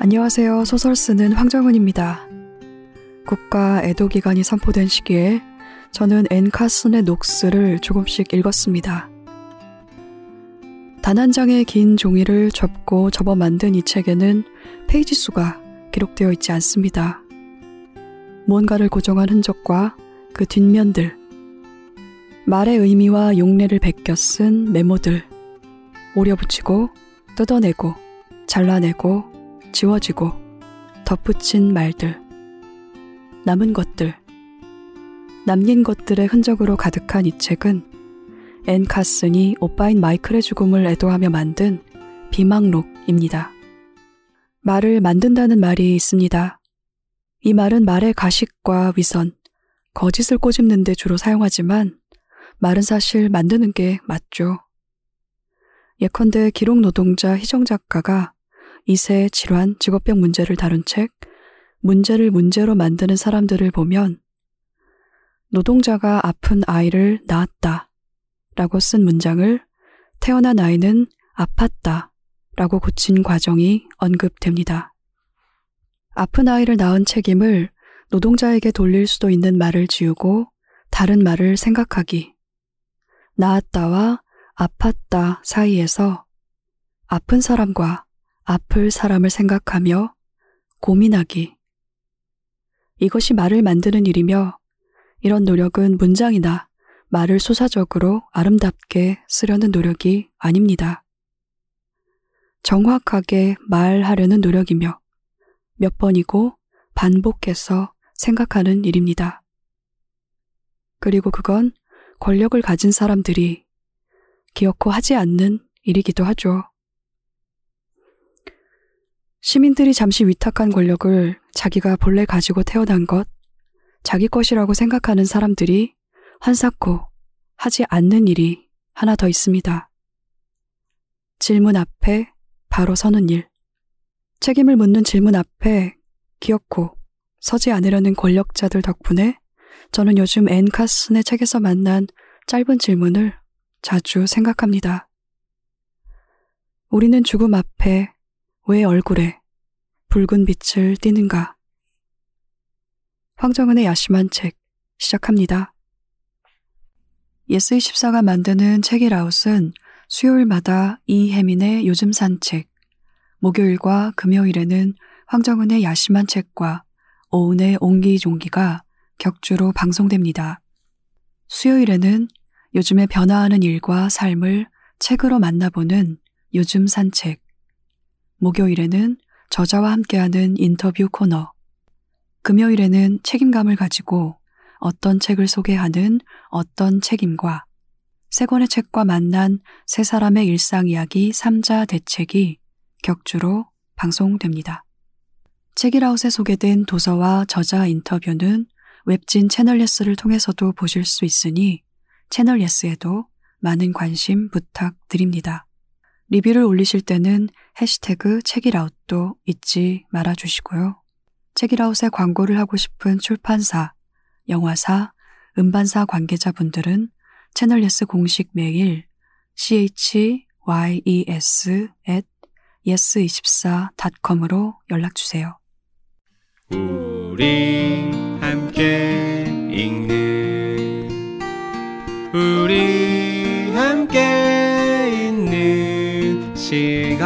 안녕하세요. 소설 쓰는 황정은입니다. 국가 애도 기간이 선포된 시기에 저는 앤 카슨의 녹스를 조금씩 읽었습니다. 단 한 장의 긴 종이를 접고 접어 만든 이 책에는 페이지 수가 기록되어 있지 않습니다. 뭔가를 고정한 흔적과 그 뒷면들, 말의 의미와 용례를 베껴 쓴 메모들, 오려 붙이고 뜯어내고 잘라내고 지워지고 덧붙인 말들, 남은 것들, 남긴 것들의 흔적으로 가득한 이 책은 앤 카슨이 오빠인 마이클의 죽음을 애도하며 만든 비망록입니다. 말을 만든다는 말이 있습니다. 이 말은 말의 가식과 위선, 거짓을 꼬집는데 주로 사용하지만 말은 사실 만드는 게 맞죠. 예컨대 기록 노동자 희정 작가가 이세 질환, 직업병 문제를 다룬 책, 문제를 문제로 만드는 사람들을 보면 노동자가 아픈 아이를 낳았다 라고 쓴 문장을 태어난 아이는 아팠다 라고 고친 과정이 언급됩니다. 아픈 아이를 낳은 책임을 노동자에게 돌릴 수도 있는 말을 지우고 다른 말을 생각하기. 낳았다와 아팠다 사이에서 아픈 사람과 아플 사람을 생각하며 고민하기. 이것이 말을 만드는 일이며 이런 노력은 문장이나 말을 소사적으로 아름답게 쓰려는 노력이 아닙니다. 정확하게 말하려는 노력이며 몇 번이고 반복해서 생각하는 일입니다. 그리고 그건 권력을 가진 사람들이 기어코 하지 않는 일이기도 하죠. 시민들이 잠시 위탁한 권력을 자기가 본래 가지고 태어난 것, 자기 것이라고 생각하는 사람들이 한사코 하지 않는 일이 하나 더 있습니다. 질문 앞에 바로 서는 일. 책임을 묻는 질문 앞에 기어코 서지 않으려는 권력자들 덕분에 저는 요즘 앤 카슨의 책에서 만난 짧은 질문을 자주 생각합니다. 우리는 죽음 앞에 왜 얼굴에 붉은 빛을 띠는가? 황정은의 야심한 책 시작합니다. 예스24가 만드는 책읽아웃은 수요일마다 이혜민의 요즘 산책, 목요일과 금요일에는 황정은의 야심한 책과 오은의 옹기종기가 격주로 방송됩니다. 수요일에는 요즘에 변화하는 일과 삶을 책으로 만나보는 요즘 산책. 목요일에는 저자와 함께하는 인터뷰 코너. 금요일에는 책임감을 가지고 어떤 책을 소개하는 어떤 책임과 세 권의 책과 만난 세 사람의 일상 이야기 3자 대책이 격주로 방송됩니다. 책읽아웃에 소개된 도서와 저자 인터뷰는 웹진 채널 예스를 통해서도 보실 수 있으니 채널 예스에도 많은 관심 부탁드립니다. 리뷰를 올리실 때는 해시태그 책읽아웃도 잊지 말아 주시고요. 책읽아웃에 광고를 하고 싶은 출판사, 영화사, 음반사 관계자분들은 채널 예스 공식 메일 chyes at yes24.com으로 연락주세요. 우리 함께 읽는 우리 함께 시간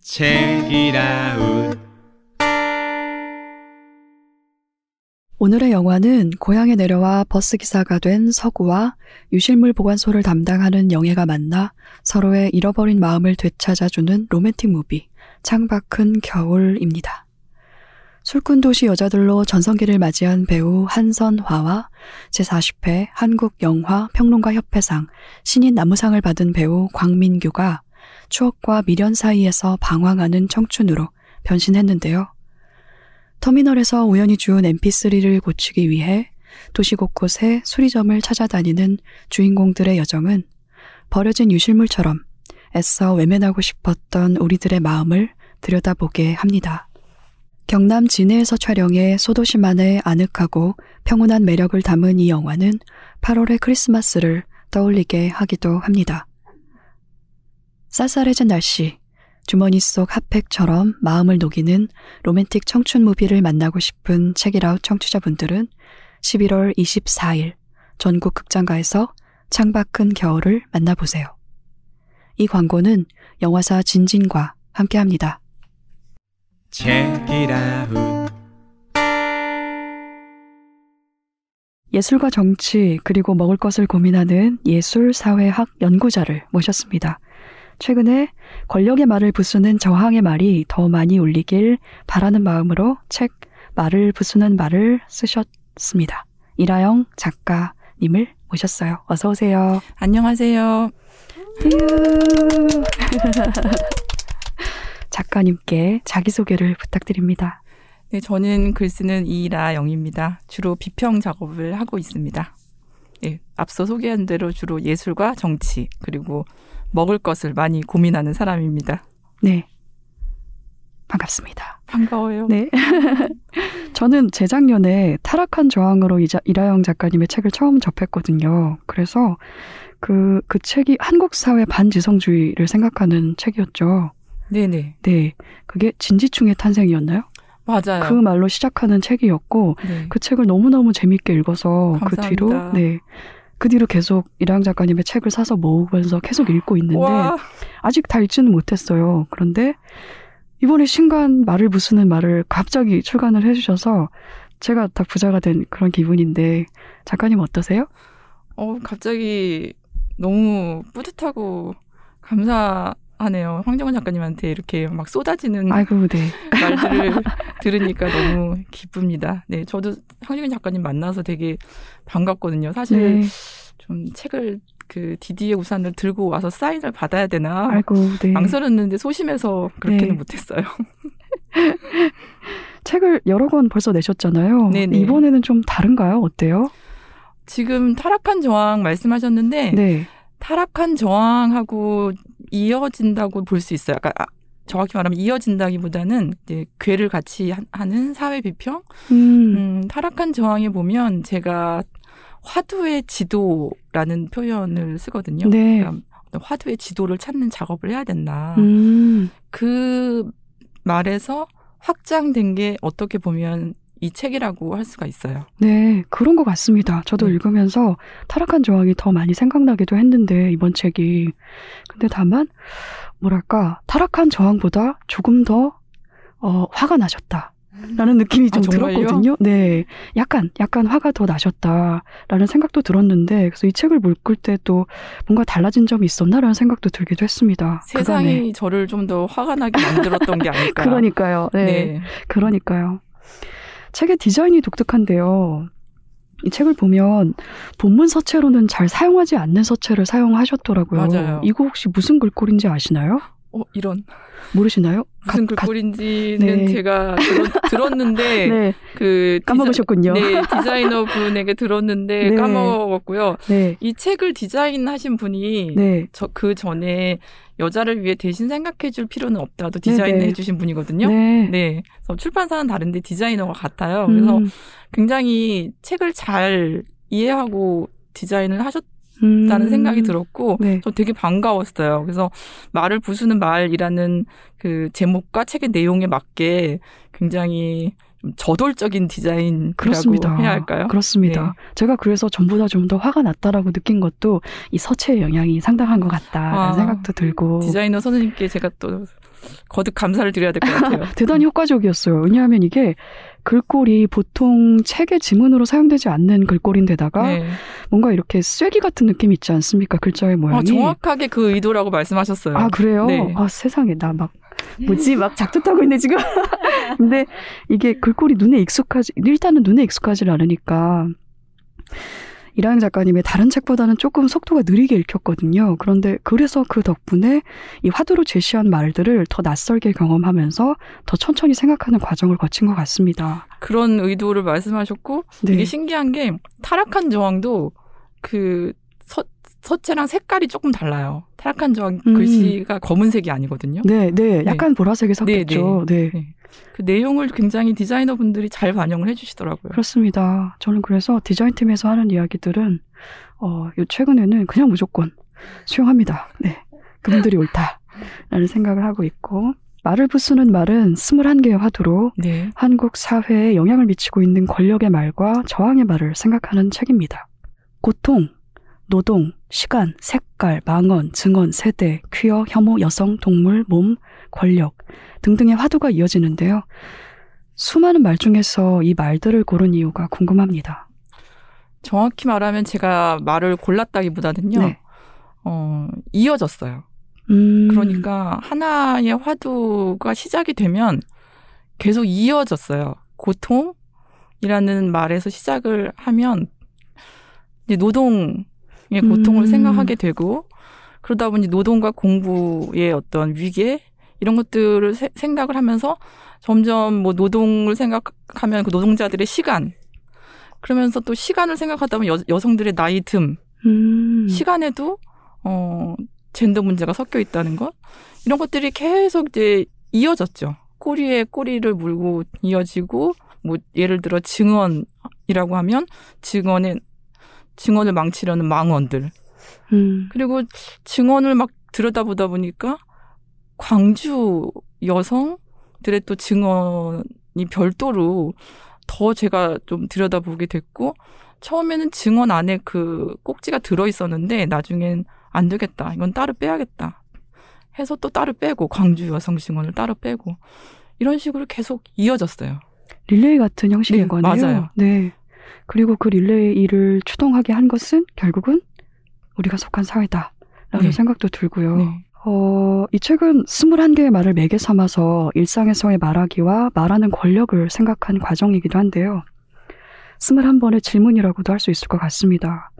책읽아웃 오늘의 영화는 고향에 내려와 버스 기사가 된 석우와 유실물 보관소를 담당하는 영애가 만나 서로의 잃어버린 마음을 되찾아주는 romantic movie 창밖은 겨울입니다. 술꾼 도시 여자들로 전성기를 맞이한 배우 한선화와 제40회 한국영화 평론가 협회상 신인 나무상을 받은 배우 광민규가 추억과 미련 사이에서 방황하는 청춘으로 변신했는데요. 터미널에서 우연히 주운 mp3를 고치기 위해 도시 곳곳에 수리점을 찾아다니는 주인공들의 여정은 버려진 유실물처럼 애써 외면하고 싶었던 우리들의 마음을 들여다보게 합니다. 경남 진해에서 촬영해 소도시만의 아늑하고 평온한 매력을 담은 이 영화는 8월의 크리스마스를 떠올리게 하기도 합니다. 쌀쌀해진 날씨, 주머니 속 핫팩처럼 마음을 녹이는 로맨틱 청춘 무비를 만나고 싶은 책이라웃 청취자분들은 11월 24일 전국 극장가에서 창밖은 겨울을 만나보세요. 이 광고는 영화사 진진과 함께합니다. Check it out. 예술과 정치 그리고 먹을 것을 고민하는 예술 사회학 연구자를 모셨습니다. 최근에 권력의 말을 부수는 저항의 말이 더 많이 울리길 바라는 마음으로 책 말을 부수는 말을 쓰셨습니다. 이라영 작가님을 모셨어요. 어서 오세요. 안녕하세요. 휴. 작가님께 자기소개를 부탁드립니다. 네, 저는 글 쓰는 이라영입니다. 주로 비평 작업을 하고 있습니다. 네, 앞서 소개한 대로 주로 예술과 정치 그리고 먹을 것을 많이 고민하는 사람입니다. 네. 반갑습니다. 반가워요. 네. 저는 재작년에 타락한 저항으로 이자, 이라영 작가님의 책을 처음 접했거든요. 그래서 그, 그 책이 한국 사회 반지성주의를 생각하는 책이었죠. 네네. 네. 그게 진지충의 탄생이었나요? 맞아요. 그 말로 시작하는 책이었고, 네. 그 책을 너무너무 재밌게 읽어서 그 감사합니다. 뒤로, 네. 그 뒤로 계속 이라영 작가님의 책을 사서 모으면서 계속 읽고 있는데, 와, 아직 다 읽지는 못했어요. 그런데 이번에 신간 말을 부수는 말을 갑자기 출간을 해주셔서 제가 다 부자가 된 그런 기분인데 작가님 어떠세요? 어, 갑자기 너무 뿌듯하고 감사 하네요. 황정은 작가님한테 이렇게 막 쏟아지는 아이고, 네. 말들을 들으니까 너무 기쁩니다. 네, 저도 황정은 작가님 만나서 되게 반갑거든요. 사실 네. 좀 책을 그 디디의 우산을 들고 와서 사인을 받아야 되나 아이고, 네. 망설였는데 소심해서 그렇게는 네. 못했어요. 책을 여러 권 벌써 내셨잖아요. 네네. 이번에는 좀 다른가요? 어때요? 지금 타락한 저항 말씀하셨는데 네. 타락한 저항하고 이어진다고 볼 수 있어요. 아까 아, 정확히 말하면 이어진다기보다는 이제 괴를 같이 하- 하는 사회 비평. 음, 음, 타락한 저항에 보면 제가 화두의 지도라는 표현을 쓰거든요. 네. 그러니까 화두의 지도를 찾는 작업을 해야 된다. 음, 그 말에서 확장된 게 어떻게 보면 이 책이라고 할 수가 있어요. 네. 그런 것 같습니다. 저도 네. 읽으면서 타락한 저항이 더 많이 생각나기도 했는데, 이번 책이. 근데 다만, 뭐랄까, 타락한 저항보다 조금 더, 어, 화가 나셨다. 라는 느낌이 좀 아? 들었거든요. 네. 약간, 약간 화가 더 나셨다라는 생각도 들었는데, 그래서 이 책을 읽을 때 또 뭔가 달라진 점이 있었나라는 생각도 들기도 했습니다. 세상이 그간에. 저를 좀 더 화가 나게 만들었던 게 아닐까. 그러니까요. 네. 네. 그러니까요. 책의 디자인이 독특한데요. 이 책을 보면 본문 서체로는 잘 사용하지 않는 서체를 사용하셨더라고요. 맞아요. 이거 혹시 무슨 글꼴인지 아시나요? 어, 이런. 모르시나요? 무슨 글꼴인지는 네. 제가 들었, 는데 네, 그 까먹으셨군요. 디자, 네, 디자이너 분에게 들었는데 네. 까먹었고요. 네, 이 책을 디자인하신 분이 네, 저그 전에 여자를 위해 대신 생각해 줄 필요는 없다도 디자인해 네, 네. 주신 분이거든요. 네. 네. 그래서 출판사는 다른데 디자이너가 같아요. 그래서 음, 굉장히 책을 잘 이해하고 디자인을 하셨 다는 음, 생각이 들었고 네. 저 되게 반가웠어요. 그래서 말을 부수는 말이라는 그 제목과 책의 내용에 맞게 굉장히 좀 저돌적인 디자인이라고 그렇습니다. 해야 할까요? 그렇습니다. 네. 제가 그래서 전보다 좀 더 화가 났다라고 느낀 것도 이 서체의 영향이 상당한 것 같다라는 아, 생각도 들고 디자이너 선생님께 제가 또 거듭 감사를 드려야 될 것 같아요. 대단히 효과적이었어요. 왜냐하면 이게 글꼴이 보통 책의 지문으로 사용되지 않는 글꼴인데다가 네. 뭔가 이렇게 쐐기 같은 느낌 있지 않습니까? 글자의 모양이. 아, 정확하게 그 의도라고 말씀하셨어요. 아, 그래요? 네. 아, 세상에. 나 막, 뭐지? 막 작두타고 있네, 지금. 근데 이게 글꼴이 눈에 익숙하지, 일단은 눈에 익숙하지 않으니까. 이라영 작가님의 다른 책보다는 조금 속도가 느리게 읽혔거든요. 그런데 그래서 그 덕분에 이 화두로 제시한 말들을 더 낯설게 경험하면서 더 천천히 생각하는 과정을 거친 것 같습니다. 그런 의도를 말씀하셨고 네. 이게 신기한 게 타락한 저항도 그 서, 서체랑 색깔이 조금 달라요. 타락한 저항 음. 글씨가 검은색이 아니거든요. 네, 네. 약간 보라색이 섞였죠. 네. 네. 그 내용을 굉장히 디자이너분들이 잘 반영을 해주시더라고요. 그렇습니다. 저는 그래서 디자인팀에서 하는 이야기들은 어, 요 최근에는 그냥 무조건 수용합니다. 네. 그분들이 옳다. 라는 생각을 하고 있고 말을 부수는 말은 21개의 화두로 네. 한국 사회에 영향을 미치고 있는 권력의 말과 저항의 말을 생각하는 책입니다. 고통, 노동, 시간, 색깔, 망언, 증언, 세대, 퀴어, 혐오, 여성, 동물, 몸, 권력 등등의 화두가 이어지는데요. 수많은 말 중에서 이 말들을 고른 이유가 궁금합니다. 정확히 말하면 제가 말을 골랐다기보다는요. 네. 어, 이어졌어요. 음, 그러니까 하나의 화두가 시작이 되면 계속 이어졌어요. 고통이라는 말에서 시작을 하면 이제 노동의 고통을 음. 생각하게 되고 그러다 보니 노동과 공부의 어떤 위계 이런 것들을 세- 생각을 하면서 점점 뭐 노동을 생각하면 그 노동자들의 시간. 그러면서 또 시간을 생각하다 보면 여, 여성들의 나이 듦 음, 시간에도 어 젠더 문제가 섞여 있다는 것? 이런 것들이 계속 이제 이어졌죠. 꼬리에 꼬리를 물고 이어지고 뭐 예를 들어 증언이라고 하면 증언의 증언을 망치려는 망언들. 음, 그리고 증언을 막 들여다보다 보니까 광주 여성들의 또 증언이 별도로 더 제가 좀 들여다보게 됐고 처음에는 증언 안에 그 꼭지가 들어 있었는데 나중엔 안 되겠다. 이건 따로 빼야겠다. 해서 또 따로 빼고 광주 여성 증언을 따로 빼고 이런 식으로 계속 이어졌어요. 릴레이 같은 형식인 네, 거네요. 맞아요. 네. 그리고 그 릴레이를 추동하게 한 것은 결국은 우리가 속한 사회다라는 네. 생각도 들고요. 네. 어, 이 책은 21개의 말을 매개 삼아서 일상에서의 말하기와 말하는 권력을 생각한 과정이기도 한데요. 21번의 질문이라고도 할 수 있을 것 같습니다.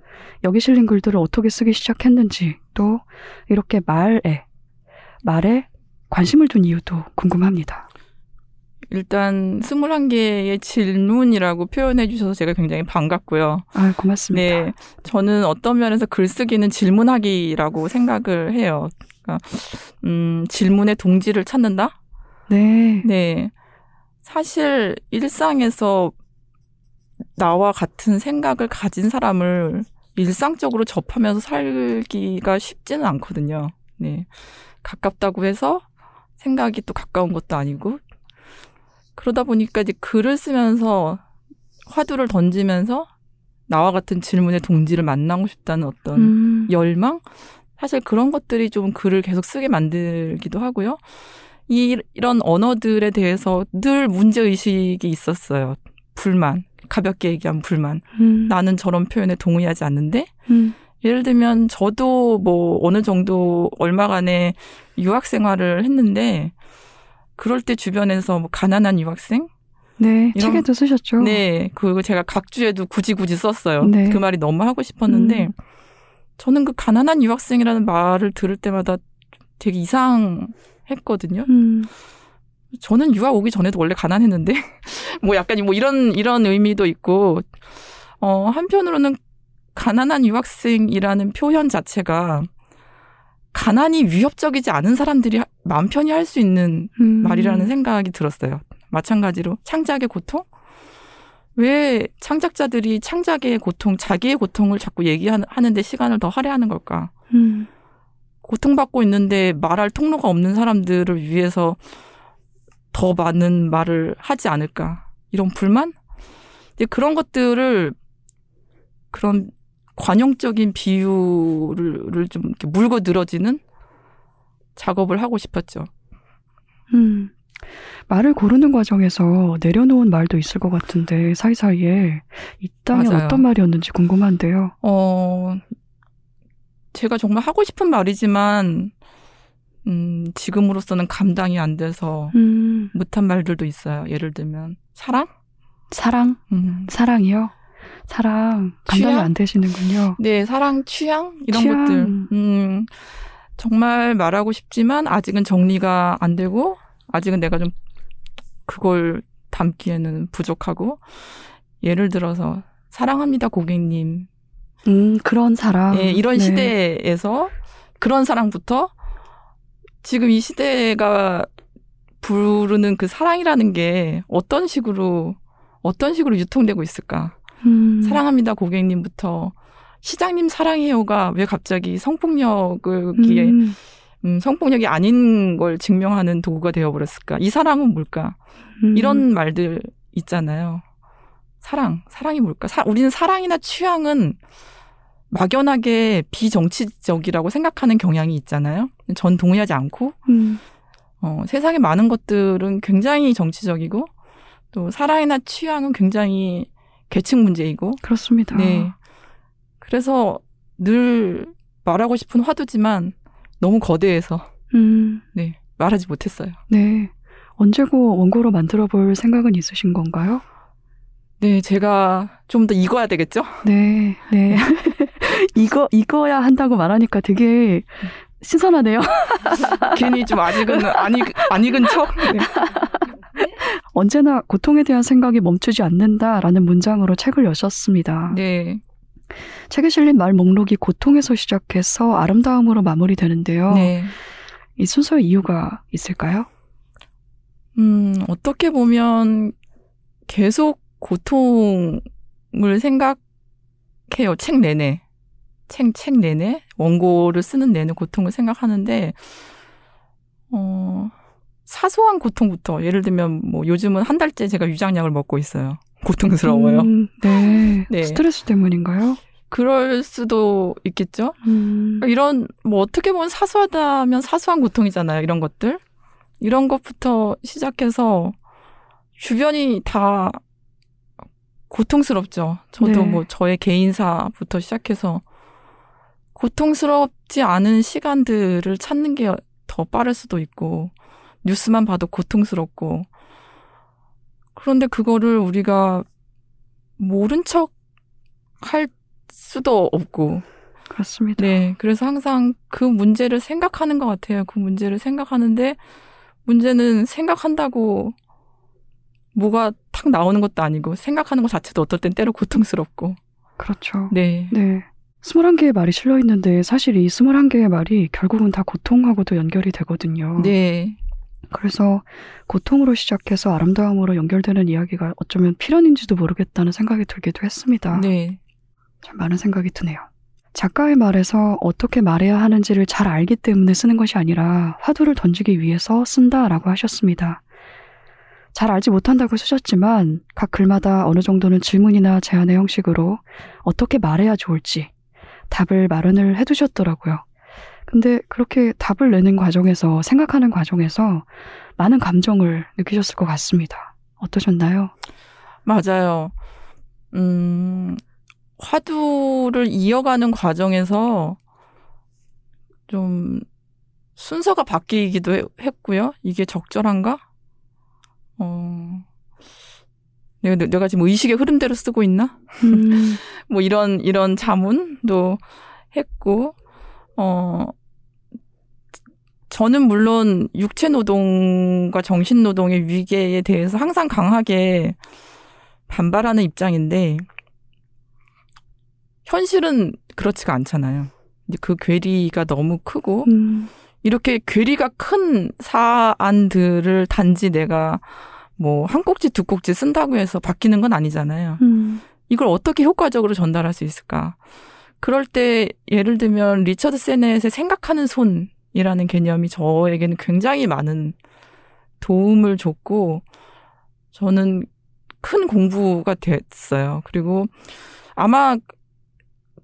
여기 실린 글들을 어떻게 쓰기 시작했는지, 또 이렇게 말에, 말에 관심을 둔 이유도 궁금합니다. 일단 21개의 질문이라고 표현해 주셔서 제가 굉장히 반갑고요. 아, 고맙습니다. 네. 저는 어떤 면에서 글쓰기는 질문하기라고 생각을 해요. 그러니까, 음, 질문의 동지를 찾는다? 네. 네. 사실 일상에서 나와 같은 생각을 가진 사람을 일상적으로 접하면서 살기가 쉽지는 않거든요. 네. 가깝다고 해서 생각이 또 가까운 것도 아니고 그러다 보니까 이제 글을 쓰면서 화두를 던지면서 나와 같은 질문의 동지를 만나고 싶다는 어떤 음, 열망? 사실 그런 것들이 좀 글을 계속 쓰게 만들기도 하고요. 이, 이런 언어들에 대해서 늘 문제의식이 있었어요. 불만. 가볍게 얘기하면 불만. 음, 나는 저런 표현에 동의하지 않는데, 음, 예를 들면 저도 뭐 어느 정도 얼마간의 유학 생활을 했는데, 그럴 때 주변에서 뭐 가난한 유학생? 네, 이런- 책에도 쓰셨죠? 네, 그거 제가 각주에도 굳이 굳이 썼어요. 네. 그 말이 너무 하고 싶었는데 음. 저는 그 가난한 유학생이라는 말을 들을 때마다 되게 이상했거든요. 음, 저는 유학 오기 전에도 원래 가난했는데 뭐 약간 뭐 이런 이런 의미도 있고 어 한편으로는 가난한 유학생이라는 표현 자체가 가난이 위협적이지 않은 사람들이 하- 마음 편히 할 수 있는 음. 말이라는 생각이 들었어요. 마찬가지로 창작의 고통? 왜 창작자들이 창작의 고통, 자기의 고통을 자꾸 얘기하는데 시간을 더 할애하는 걸까? 음, 고통받고 있는데 말할 통로가 없는 사람들을 위해서 더 많은 말을 하지 않을까? 이런 불만? 이제 그런 것들을 그런 관용적인 비유를 좀 이렇게 물고 늘어지는 작업을 하고 싶었죠. 음. 말을 고르는 과정에서 내려놓은 말도 있을 것 같은데 사이사이에 이 땅에 맞아요. 어떤 말이었는지 궁금한데요. 어, 제가 정말 하고 싶은 말이지만, 음, 지금으로서는 감당이 안 돼서 음, 못한 말들도 있어요. 예를 들면, 사랑? 사랑, 음. 사랑이요. 사랑 감당이 취향? 안 되시는군요. 네, 사랑, 취향? 이런 취향. 것들. 음, 정말 말하고 싶지만 아직은 정리가 안 되고, 아직은 내가 좀 그걸 담기에는 부족하고, 예를 들어서, 사랑합니다, 고객님. 음, 그런 사랑. 예, 이런 네. 시대에서 그런 사랑부터 지금 이 시대가 부르는 그 사랑이라는 게 어떤 식으로 어떤 식으로 유통되고 있을까? 음, 사랑합니다 고객님부터 시장님 사랑해요가 왜 갑자기 성폭력을 음, 음, 성폭력이 아닌 걸 증명하는 도구가 되어버렸을까? 이 사랑은 뭘까? 음. 이런 말들 있잖아요. 사랑, 사랑이 뭘까? 사, 우리는 사랑이나 취향은 막연하게 비정치적이라고 생각하는 경향이 있잖아요. 전 동의하지 않고, 음. 어, 세상의 많은 것들은 굉장히 정치적이고, 또 사랑이나 취향은 굉장히 계층 문제이고, 그렇습니다. 네. 그래서 늘 말하고 싶은 화두지만 너무 거대해서, 음. 네, 말하지 못했어요. 네. 언제고 원고로 만들어 볼 생각은 있으신 건가요? 네, 제가 좀 더 익어야 되겠죠? 네, 네. 이거, 이거야 한다고 말하니까 되게 신선하네요. 괜히 좀 아직은 안, 익, 안 익은 척? 네. 언제나 고통에 대한 생각이 멈추지 않는다라는 문장으로 책을 여셨습니다. 네. 책에 실린 말 목록이 고통에서 시작해서 아름다움으로 마무리되는데요. 네. 이 순서의 이유가 있을까요? 음, 어떻게 보면 계속 고통을 생각해요. 책 내내. 책, 책 내내. 원고를 쓰는 내내 고통을 생각하는데, 어, 사소한 고통부터. 예를 들면, 뭐, 요즘은 한 달째 제가 위장약을 먹고 있어요. 고통스러워요. 음, 네. 네. 스트레스 때문인가요? 그럴 수도 있겠죠? 음, 이런, 뭐, 어떻게 보면 사소하다면 사소한 고통이잖아요. 이런 것들. 이런 것부터 시작해서 주변이 다 고통스럽죠. 저도 네. 뭐 저의 개인사부터 시작해서 고통스럽지 않은 시간들을 찾는 게 더 빠를 수도 있고 뉴스만 봐도 고통스럽고 그런데 그거를 우리가 모른 척 할 수도 없고 그렇습니다. 네, 그래서 항상 그 문제를 생각하는 것 같아요. 그 문제를 생각하는데 문제는 생각한다고 뭐가 탁 나오는 것도 아니고 생각하는 것 자체도 어떨 땐 때로 고통스럽고. 그렇죠. 네. 네. 21개의 말이 실려 있는데 사실 이 21개의 말이 결국은 다 고통하고도 연결이 되거든요. 네. 그래서 고통으로 시작해서 아름다움으로 연결되는 이야기가 어쩌면 필연인지도 모르겠다는 생각이 들기도 했습니다. 네. 참 많은 생각이 드네요. 작가의 말에서 어떻게 말해야 하는지를 잘 알기 때문에 쓰는 것이 아니라 화두를 던지기 위해서 쓴다라고 하셨습니다. 잘 알지 못한다고 쓰셨지만 각 글마다 어느 정도는 질문이나 제안의 형식으로 어떻게 말해야 좋을지 답을 마련을 해두셨더라고요. 근데 그렇게 답을 내는 과정에서 생각하는 과정에서 많은 감정을 느끼셨을 것 같습니다. 어떠셨나요? 맞아요. 음, 화두를 이어가는 과정에서 좀 순서가 바뀌기도 해- 했고요. 이게 적절한가? 어, 내가, 내가 지금 의식의 흐름대로 쓰고 있나? 음, 뭐 이런 이런 자문도 했고 어 저는 물론 육체 노동과 정신 노동의 위계에 대해서 항상 강하게 반발하는 입장인데 현실은 그렇지가 않잖아요. 이제 그 괴리가 너무 크고 음, 이렇게 괴리가 큰 사안들을 단지 내가 뭐 한 꼭지 두 꼭지 쓴다고 해서 바뀌는 건 아니잖아요. 음, 이걸 어떻게 효과적으로 전달할 수 있을까? 그럴 때 예를 들면 리처드 세넷의 생각하는 손 이라는 개념이 저에게는 굉장히 많은 도움을 줬고 저는 큰 공부가 됐어요. 그리고 아마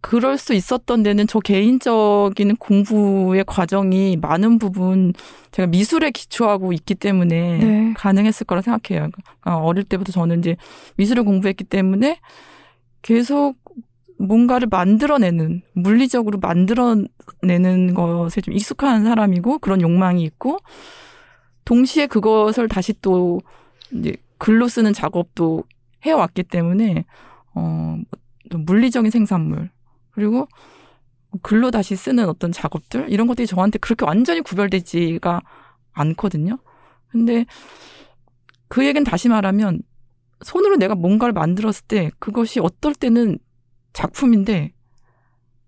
그럴 수 있었던 데는 저 개인적인 공부의 과정이 많은 부분 제가 미술에 기초하고 있기 때문에 네. 가능했을 거라 생각해요. 어, 어릴 때부터 저는 이제 미술을 공부했기 때문에 계속 뭔가를 만들어내는 물리적으로 만들어내는 것에 좀 익숙한 사람이고 그런 욕망이 있고 동시에 그것을 다시 또 이제 글로 쓰는 작업도 해왔기 때문에 어, 또 물리적인 생산물 그리고 글로 다시 쓰는 어떤 작업들 이런 것들이 저한테 그렇게 완전히 구별되지가 않거든요. 근데 그 얘기는 다시 말하면 손으로 내가 뭔가를 만들었을 때 그것이 어떨 때는 작품인데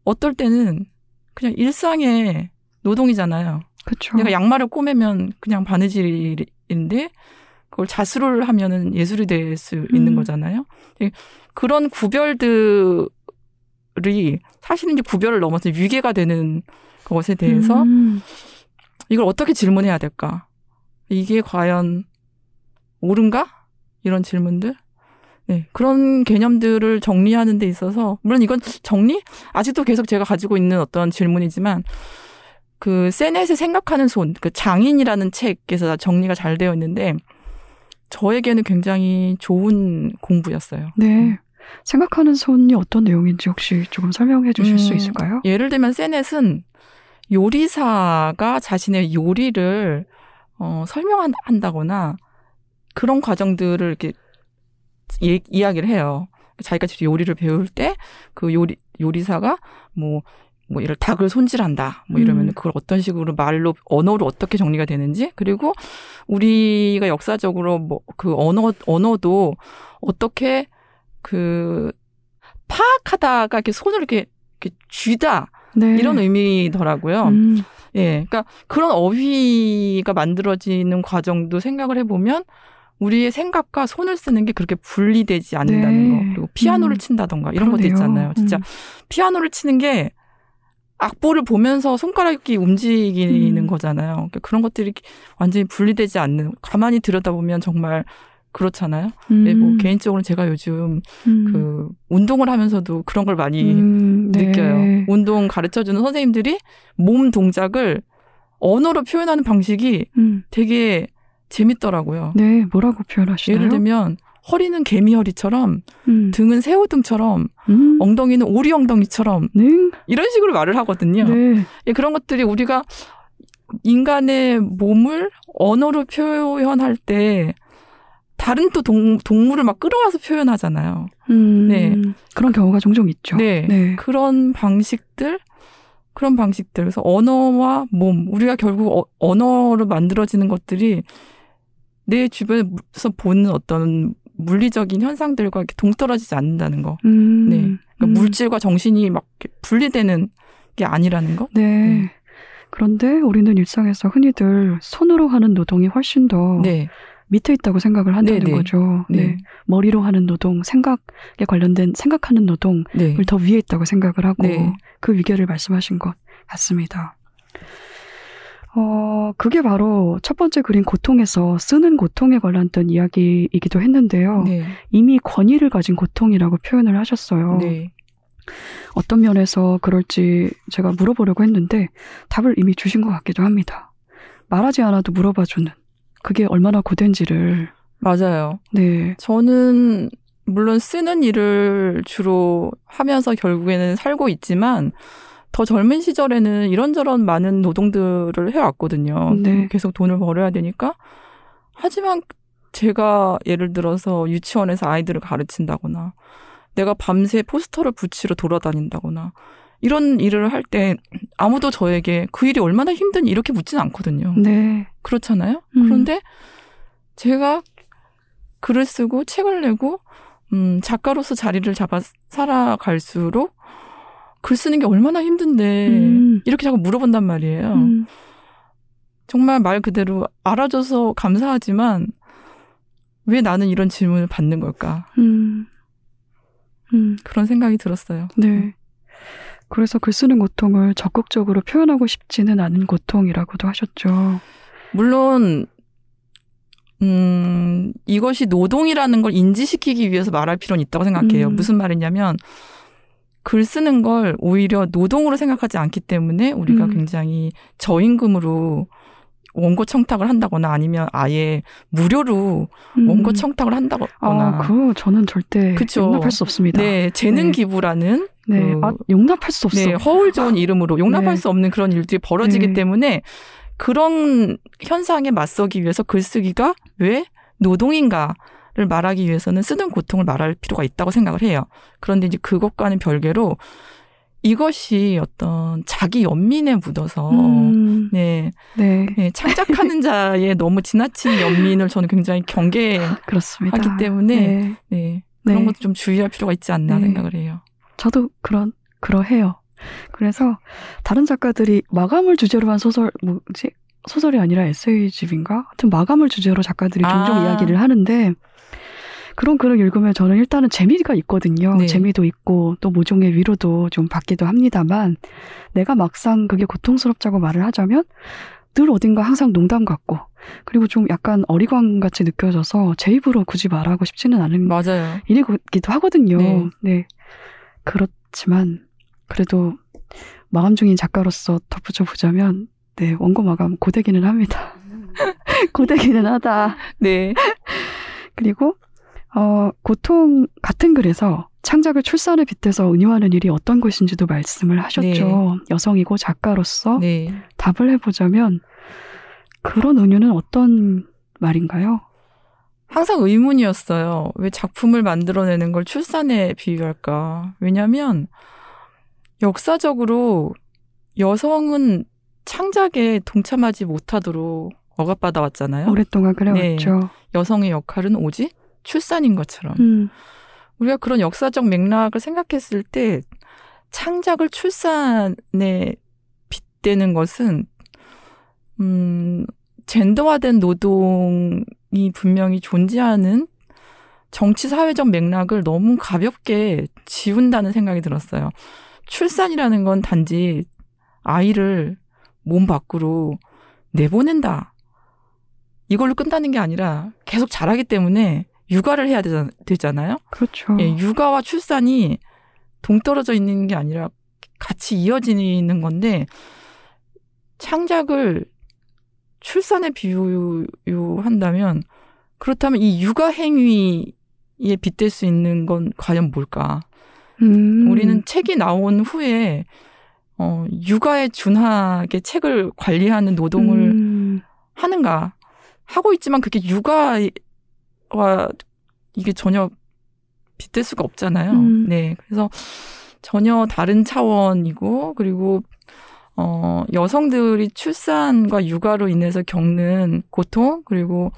어떨 때는 그냥 일상의 노동이잖아요. 그렇죠. 내가 양말을 꼬매면 그냥 바느질인데 그걸 자수를 하면은 예술이 될 수 있는 음. 거잖아요. 예, 그런 구별들이 사실은 이제 구별을 넘어서 위계가 되는 것에 대해서 음, 이걸 어떻게 질문해야 될까? 이게 과연 옳은가? 이런 질문들. 네, 그런 개념들을 정리하는 데 있어서, 물론 이건 정리? 아직도 계속 제가 가지고 있는 어떤 질문이지만, 그, 세넷의 생각하는 손, 그 장인이라는 책에서 정리가 잘 되어 있는데, 저에게는 굉장히 좋은 공부였어요. 네. 생각하는 손이 어떤 내용인지 혹시 조금 설명해 주실 수 음, 있을까요? 예를 들면 세넷은 요리사가 자신의 요리를 어, 설명한다거나 그런 과정들을 이렇게 예- 이야기를 해요. 자기가 직접 요리를 배울 때 그 요리 요리사가 뭐뭐 이를 닭을 손질한다. 뭐 이러면 음. 은 그걸 어떤 식으로 말로 언어로 어떻게 정리가 되는지 그리고 우리가 역사적으로 뭐 그 언어 언어도 어떻게 그 파악하다가 이렇게 손을 이렇게 이렇게 쥐다 네. 이런 의미더라고요. 음, 예, 그러니까 그런 어휘가 만들어지는 과정도 생각을 해보면 우리의 생각과 손을 쓰는 게 그렇게 분리되지 않는다는 네. 거. 그리고 피아노를 음. 친다던가 이런 것도 그러네요. 있잖아요. 진짜 음. 피아노를 치는 게 악보를 보면서 손가락이 움직이는 음. 거잖아요. 그러니까 그런 것들이 완전히 분리되지 않는 가만히 들여다보면 정말 그렇잖아요. 음, 네, 뭐 개인적으로 제가 요즘 음, 그 운동을 하면서도 그런 걸 많이 음, 네. 느껴요. 운동 가르쳐 주는 선생님들이 몸 동작을 언어로 표현하는 방식이 음, 되게 재밌더라고요. 네, 뭐라고 표현하시나요? 예를 들면 허리는 개미 허리처럼 음, 등은 새우 등처럼 음, 엉덩이는 오리 엉덩이처럼 네, 이런 식으로 말을 하거든요. 네, 예, 그런 것들이 우리가 인간의 몸을 언어로 표현할 때 다른 또 동, 동물을 막 끌어와서 표현하잖아요. 음, 네. 그런 경우가 종종 있죠. 네. 네. 그런 방식들, 그런 방식들. 그래서 언어와 몸, 우리가 결국 어, 언어로 만들어지는 것들이 내 주변에서 보는 어떤 물리적인 현상들과 이렇게 동떨어지지 않는다는 거. 음, 네. 그러니까 음, 물질과 정신이 막 분리되는 게 아니라는 거. 네. 네. 그런데 우리는 일상에서 흔히들 손으로 하는 노동이 훨씬 더 네. 밑에 있다고 생각을 한다는 네, 네. 거죠. 네. 네. 머리로 하는 노동, 생각에 관련된 생각하는 노동을 네. 더 위에 있다고 생각을 하고 네. 그 위계를 말씀하신 것 같습니다. 어, 그게 바로 첫 번째 그린 고통에서 쓰는 고통에 관련된 이야기이기도 했는데요. 네. 이미 권위를 가진 고통이라고 표현을 하셨어요. 네. 어떤 면에서 그럴지 제가 물어보려고 했는데 답을 이미 주신 것 같기도 합니다. 말하지 않아도 물어봐주는 그게 얼마나 고된지를 맞아요. 네, 저는 물론 쓰는 일을 주로 하면서 결국에는 살고 있지만 더 젊은 시절에는 이런저런 많은 노동들을 해왔거든요. 네. 계속 돈을 벌어야 되니까. 하지만 제가 예를 들어서 유치원에서 아이들을 가르친다거나 내가 밤새 포스터를 붙이러 돌아다닌다거나 이런 일을 할 때 아무도 저에게 그 일이 얼마나 힘든지 이렇게 묻지는 않거든요. 네, 그렇잖아요. 음. 그런데 제가 글을 쓰고 책을 내고 음, 작가로서 자리를 잡아 살아갈수록 글 쓰는 게 얼마나 힘든데 음. 이렇게 자꾸 물어본단 말이에요. 음, 정말 말 그대로 알아줘서 감사하지만 왜 나는 이런 질문을 받는 걸까? 음, 음, 그런 생각이 들었어요. 네. 그래서 글 쓰는 고통을 적극적으로 표현하고 싶지는 않은 고통이라고도 하셨죠. 물론 음, 이것이 노동이라는 걸 인지시키기 위해서 말할 필요는 있다고 생각해요. 음. 무슨 말이냐면 글 쓰는 걸 오히려 노동으로 생각하지 않기 때문에 우리가 음. 굉장히 저임금으로 원고 청탁을 한다거나 아니면 아예 무료로 음. 원고 청탁을 한다거나 아, 그거 저는 절대 그쵸. 용납할 수 없습니다. 네, 재능 네. 기부라는 네, 그 아, 용납할 수 없어. 네, 허울 좋은 이름으로 용납할 네. 수 없는 그런 일들이 벌어지기 네. 때문에 그런 현상에 맞서기 위해서 글쓰기가 왜 노동인가 를 말하기 위해서는 쓰는 고통을 말할 필요가 있다고 생각을 해요. 그런데 이제 그것과는 별개로 이것이 어떤 자기 연민에 묻어서 음, 네, 네, 네, 창작하는 자의 너무 지나친 연민을 저는 굉장히 경계하기. 때문에 네, 네, 그런 네. 것도 좀 주의할 필요가 있지 않나 네. 생각을 해요. 저도 그런 그러해요. 그래서 다른 작가들이 마감을 주제로 한 소설 뭐지 소설이 아니라 에세이집인가? 하여튼 마감을 주제로 작가들이 종종 아. 이야기를 하는데 그런 글을 읽으면 저는 일단은 재미가 있거든요. 네. 재미도 있고 또 모종의 위로도 좀 받기도 합니다만 내가 막상 그게 고통스럽다고 말을 하자면 늘 어딘가 항상 농담 같고 그리고 좀 약간 어리광 같이 느껴져서 제 입으로 굳이 말하고 싶지는 않은 맞아요. 일이기도 하거든요. 네. 네. 그렇지만 그래도 마감 중인 작가로서 덧붙여 보자면 네 원고 마감 고되기는 합니다. 고되기는 하다. 네. 그리고 어 고통 같은 글에서 창작을 출산에 빗대서 은유하는 일이 어떤 것인지도 말씀을 하셨죠. 네. 여성이고 작가로서 네. 답을 해보자면 그런 은유는 어떤 말인가요? 항상 의문이었어요. 왜 작품을 만들어내는 걸 출산에 비유할까? 왜냐면 역사적으로 여성은 창작에 동참하지 못하도록 억압받아 왔잖아요. 오랫동안 네. 그래왔죠. 여성의 역할은 오직 출산인 것처럼. 음, 우리가 그런 역사적 맥락을 생각했을 때 창작을 출산에 빗대는 것은 음 젠더화된 노동이 분명히 존재하는 정치 사회적 맥락을 너무 가볍게 지운다는 생각이 들었어요. 출산이라는 건 단지 아이를 몸 밖으로 내보낸다. 이걸로 끝나는 게 아니라 계속 자라기 때문에 육아를 해야 되잖, 되잖아요. 그렇죠. 예, 육아와 출산이 동떨어져 있는 게 아니라 같이 이어지는 건데 창작을 출산에 비유한다면 그렇다면 이 육아 행위에 빗댈 수 있는 건 과연 뭘까? 음, 우리는 책이 나온 후에 어, 육아에 준하게 책을 관리하는 노동을 음, 하는가 하고 있지만 그게 육아 와 이게 전혀 빗댈 수가 없잖아요. 음. 네, 그래서 전혀 다른 차원이고 그리고 어 여성들이 출산과 육아로 인해서 겪는 고통 그리고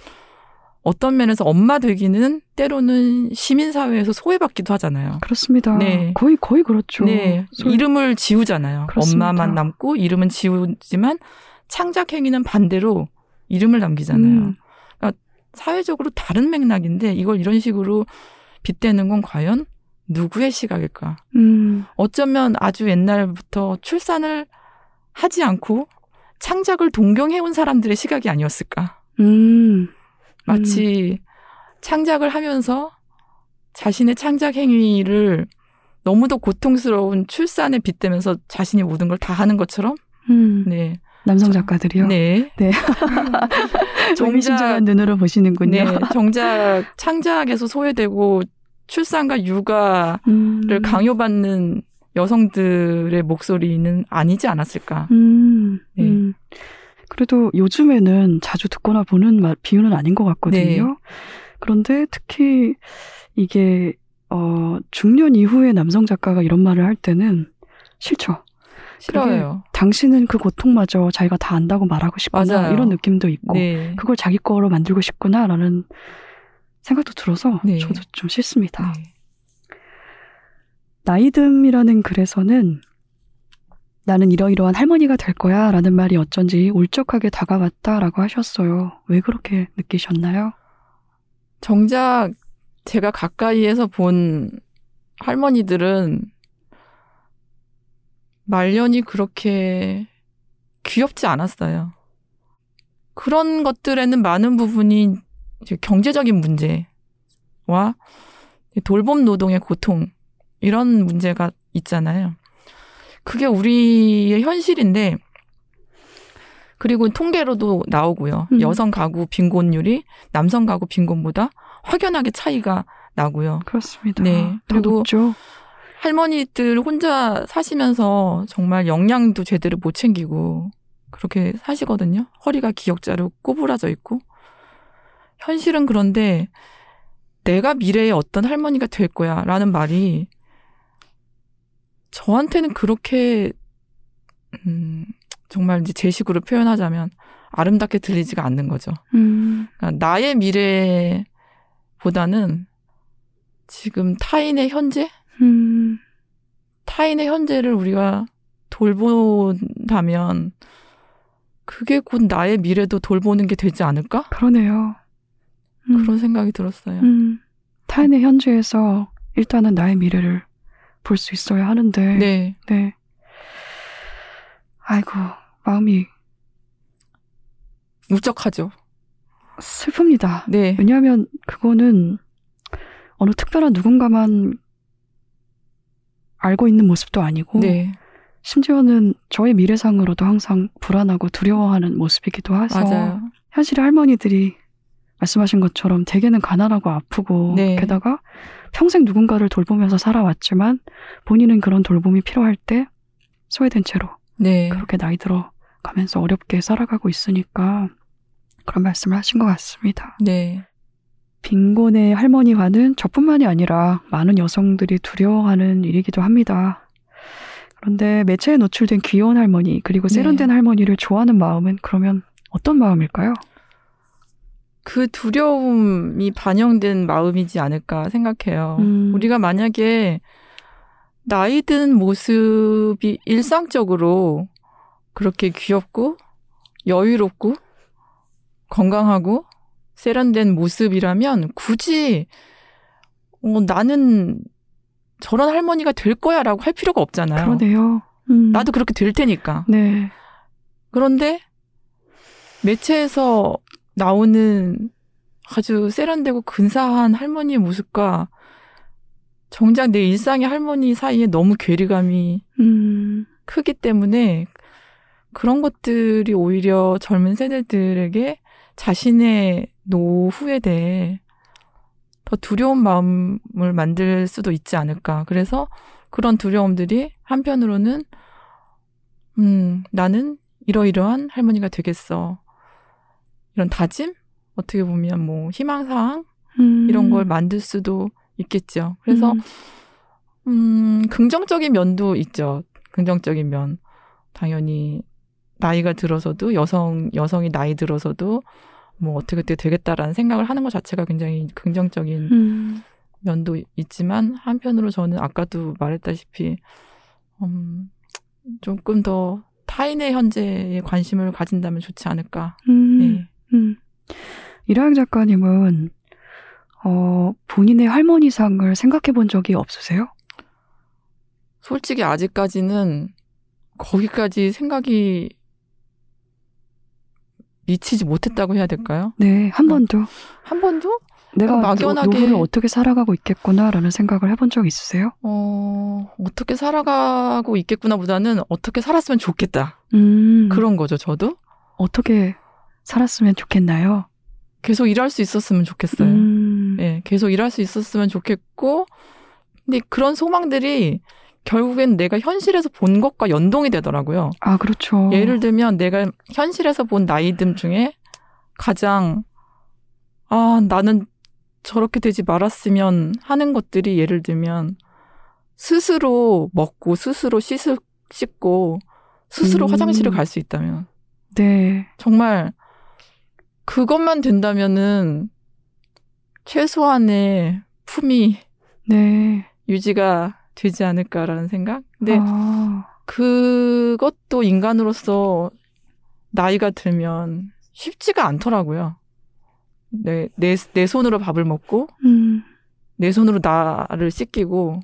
어떤 면에서 엄마 되기는 때로는 시민 사회에서 소외받기도 하잖아요. 그렇습니다. 네. 거의 거의 그렇죠. 네, 소위- 이름을 지우잖아요. 그렇습니다. 엄마만 남고 이름은 지우지만 창작 행위는 반대로 이름을 남기잖아요. 음, 사회적으로 다른 맥락인데 이걸 이런 식으로 빗대는 건 과연 누구의 시각일까? 음, 어쩌면 아주 옛날부터 출산을 하지 않고 창작을 동경해온 사람들의 시각이 아니었을까? 음, 마치 창작을 하면서 자신의 창작 행위를 너무도 고통스러운 출산에 빗대면서 자신이 모든 걸 다 하는 것처럼, 음. 네. 남성 작가들이요. 네. 네. 정작, 의미심장한 눈으로 보시는군요. 네. 정작 창작에서 소외되고 출산과 육아를 음, 강요받는 여성들의 목소리는 아니지 않았을까. 음, 네. 음. 그래도 요즘에는 자주 듣거나 보는 말, 비유는 아닌 것 같거든요. 네. 그런데 특히 이게 어, 중년 이후에 남성 작가가 이런 말을 할 때는 싫죠. 싫어요. 당신은 그 고통마저 자기가 다 안다고 말하고 싶구나 맞아요. 이런 느낌도 있고 네. 그걸 자기 거로 만들고 싶구나라는 생각도 들어서 네. 저도 좀 싫습니다. 네. 나이듦이라는 글에서는 나는 이러이러한 할머니가 될 거야 라는 말이 어쩐지 울적하게 다가왔다라고 하셨어요. 왜 그렇게 느끼셨나요? 정작 제가 가까이에서 본 할머니들은 말년이 그렇게 귀엽지 않았어요. 그런 것들에는 많은 부분이 경제적인 문제와 돌봄 노동의 고통 이런 문제가 있잖아요. 그게 우리의 현실인데 그리고 통계로도 나오고요. 음. 여성 가구 빈곤율이 남성 가구 빈곤보다 확연하게 차이가 나고요. 그렇습니다. 네. 더 그리고 높죠. 할머니들 혼자 사시면서 정말 영양도 제대로 못 챙기고 그렇게 사시거든요. 허리가 기역자로 꼬부라져 있고. 현실은 그런데 내가 미래에 어떤 할머니가 될 거야 라는 말이 저한테는 그렇게 음, 정말 이제 제 식으로 표현하자면 아름답게 들리지가 않는 거죠. 음, 그러니까 나의 미래보다는 지금 타인의 현재? 음, 타인의 현재를 우리가 돌본다면 그게 곧 나의 미래도 돌보는 게 되지 않을까? 그러네요. 음, 그런 생각이 들었어요. 음, 타인의 현재에서 일단은 나의 미래를 볼 수 있어야 하는데, 네. 네. 아이고, 마음이 울적하죠. 슬픕니다. 네. 왜냐하면 그거는 어느 특별한 누군가만 알고 있는 모습도 아니고 네. 심지어는 저의 미래상으로도 항상 불안하고 두려워하는 모습이기도 해서 맞아요. 현실의 할머니들이 말씀하신 것처럼 대개는 가난하고 아프고 네. 게다가 평생 누군가를 돌보면서 살아왔지만 본인은 그런 돌봄이 필요할 때 소외된 채로 네. 그렇게 나이 들어 가면서 어렵게 살아가고 있으니까 그런 말씀을 하신 것 같습니다. 네. 빈곤의 할머니화는 저뿐만이 아니라 많은 여성들이 두려워하는 일이기도 합니다. 그런데 매체에 노출된 귀여운 할머니 그리고 네. 세련된 할머니를 좋아하는 마음은 그러면 어떤 마음일까요? 그 두려움이 반영된 마음이지 않을까 생각해요. 음. 우리가 만약에 나이 든 모습이 일상적으로 그렇게 귀엽고 여유롭고 건강하고 세련된 모습이라면 굳이 어, 나는 저런 할머니가 될 거야 라고 할 필요가 없잖아요. 그러네요. 음. 나도 그렇게 될 테니까. 네. 그런데 매체에서 나오는 아주 세련되고 근사한 할머니의 모습과 정작 내 일상의 할머니 사이에 너무 괴리감이 음. 크기 때문에 그런 것들이 오히려 젊은 세대들에게 자신의 노후에 대해 더 두려운 마음을 만들 수도 있지 않을까. 그래서 그런 두려움들이 한편으로는, 음, 나는 이러이러한 할머니가 되겠어. 이런 다짐? 어떻게 보면 뭐 희망사항? 음. 이런 걸 만들 수도 있겠죠. 그래서, 음. 음, 긍정적인 면도 있죠. 긍정적인 면. 당연히 나이가 들어서도 여성, 여성이 나이 들어서도 뭐 어떻게 어떻게 되겠다라는 생각을 하는 것 자체가 굉장히 긍정적인 음. 면도 있지만 한편으로 저는 아까도 말했다시피 음, 조금 더 타인의 현재에 관심을 가진다면 좋지 않을까. 음. 네. 음. 이라영 작가님은 어, 본인의 할머니상을 생각해 본 적이 없으세요? 솔직히 아직까지는 거기까지 생각이 미치지 못했다고 해야 될까요? 네, 한 어. 번도 한 번도? 내가 막연하게- 노, 노후를 어떻게 살아가고 있겠구나라는 생각을 해본 적 있으세요? 어, 어떻게 살아가고 있겠구나보다는 어떻게 살았으면 좋겠다. 음, 그런 거죠, 저도. 어떻게 살았으면 좋겠나요? 계속 일할 수 있었으면 좋겠어요. 음, 예, 계속 일할 수 있었으면 좋겠고, 근데 그런 소망들이 결국엔 내가 현실에서 본 것과 연동이 되더라고요. 아 그렇죠. 예를 들면 내가 현실에서 본 나이듦 중에 가장, 아, 나는 저렇게 되지 말았으면 하는 것들이 예를 들면 스스로 먹고 스스로 씻을, 씻고 스스로 음. 화장실을 갈 수 있다면 네, 정말 그것만 된다면은 최소한의 품이 네. 유지가 되지 않을까라는 생각? 근데 아, 그것도 인간으로서 나이가 들면 쉽지가 않더라고요. 내, 내, 내 손으로 밥을 먹고, 음, 내 손으로 나를 씻기고,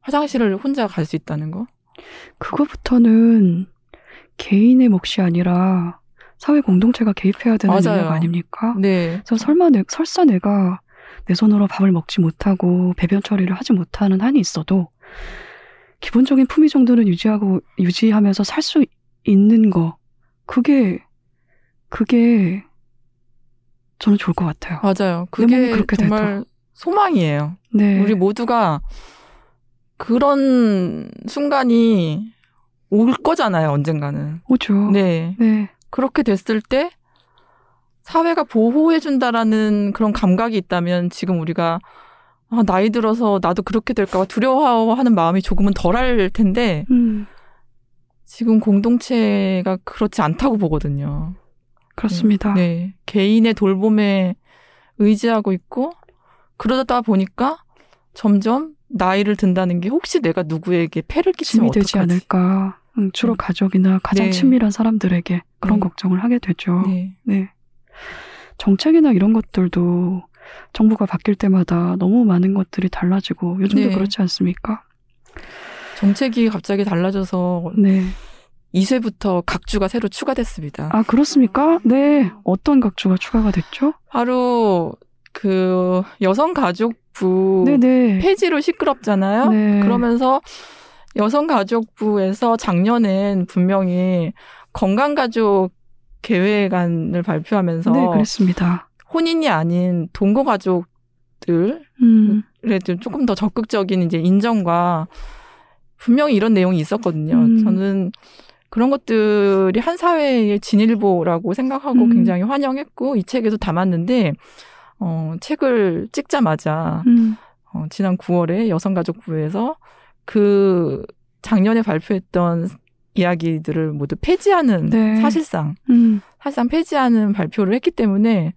화장실을 혼자 갈 수 있다는 거? 그거부터는 개인의 몫이 아니라 사회 공동체가 개입해야 되는 맞아요. 영역 아닙니까? 네. 그래서 설마 내, 설사 내가 내 손으로 밥을 먹지 못하고 배변 처리를 하지 못하는 한이 있어도 기본적인 품위 정도는 유지하고 유지하면서 살 수 있는 거 그게 그게 저는 좋을 것 같아요. 맞아요. 그게 그렇게 정말 소망이에요. 네, 우리 모두가 그런 순간이 올 거잖아요, 언젠가는. 오죠. 네. 네, 그렇게 됐을 때 사회가 보호해준다라는 그런 감각이 있다면 지금 우리가 아, 나이 들어서 나도 그렇게 될까 봐 두려워하는 마음이 조금은 덜할 텐데 음, 지금 공동체가 그렇지 않다고 보거든요. 그렇습니다. 네. 개인의 돌봄에 의지하고 있고 그러다 보니까 점점 나이를 든다는 게 혹시 내가 누구에게 폐를 끼치면 짐이 되지 어떡하지? 않을까. 음, 주로 음. 가족이나 가장 네. 친밀한 사람들에게 그런 네. 걱정을 하게 되죠. 네. 네. 정책이나 이런 것들도 정부가 바뀔 때마다 너무 많은 것들이 달라지고 요즘도 네. 그렇지 않습니까? 정책이 갑자기 달라져서 네. 2쇄부터 각주가 새로 추가됐습니다. 아, 그렇습니까? 네. 어떤 각주가 추가가 됐죠? 바로 그 여성가족부 네네. 폐지로 시끄럽잖아요. 네. 그러면서 여성가족부에서 작년엔 분명히 건강가족 계획안을 발표하면서 네, 그랬습니다. 혼인이 아닌 동거 가족들에 음, 좀 조금 더 적극적인 이제 인정과 분명히 이런 내용이 있었거든요. 음. 저는 그런 것들이 한 사회의 진일보라고 생각하고 음. 굉장히 환영했고 이 책에도 담았는데 어, 책을 찍자마자 음, 어, 지난 9월에 여성가족부에서 그 작년에 발표했던 이야기들을 모두 폐지하는 네. 사실상 음, 사실상 폐지하는 발표를 했기 때문에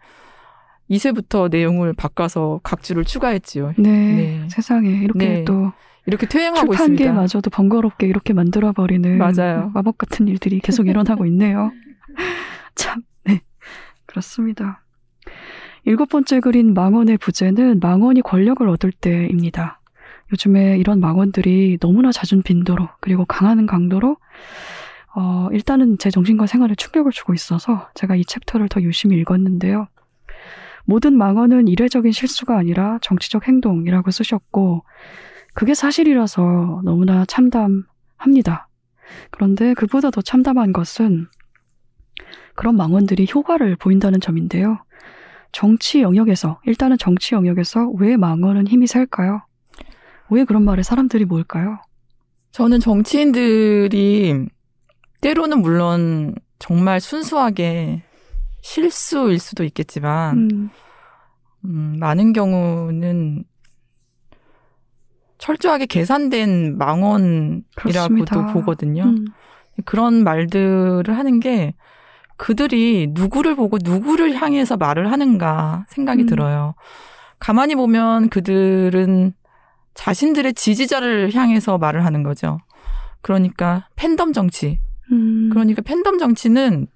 2세부터 내용을 바꿔서 각주를 추가했지요. 네. 네. 세상에 이렇게 네. 또 이렇게 퇴행하고 있습니다. 출판계마저도 번거롭게 이렇게 만들어 버리는 맞아요. 마법 같은 일들이 계속 일어나고 있네요. 참, 네, 그렇습니다. 일곱 번째 그린 망원의 부제는 망원이 권력을 얻을 때입니다. 요즘에 이런 망원들이 너무나 잦은 빈도로 그리고 강한 강도로 어, 일단은 제 정신과 생활에 충격을 주고 있어서 제가 이 챕터를 더 유심히 읽었는데요. 모든 망언은 이례적인 실수가 아니라 정치적 행동이라고 쓰셨고, 그게 사실이라서 너무나 참담합니다. 그런데 그보다 더 참담한 것은 그런 망언들이 효과를 보인다는 점인데요. 정치 영역에서, 일단은 정치 영역에서 왜 망언은 힘이 셀까요? 왜 그런 말에 사람들이 모일까요? 저는 정치인들이 때로는 물론 정말 순수하게 실수일 수도 있겠지만 음, 음, 많은 경우는 철저하게 계산된 망언이라고도 그렇습니다. 보거든요. 음, 그런 말들을 하는 게 그들이 누구를 보고 누구를 향해서 말을 하는가 생각이 음. 들어요. 가만히 보면 그들은 자신들의 지지자를 향해서 말을 하는 거죠. 그러니까 팬덤 정치. 음, 그러니까 팬덤 정치는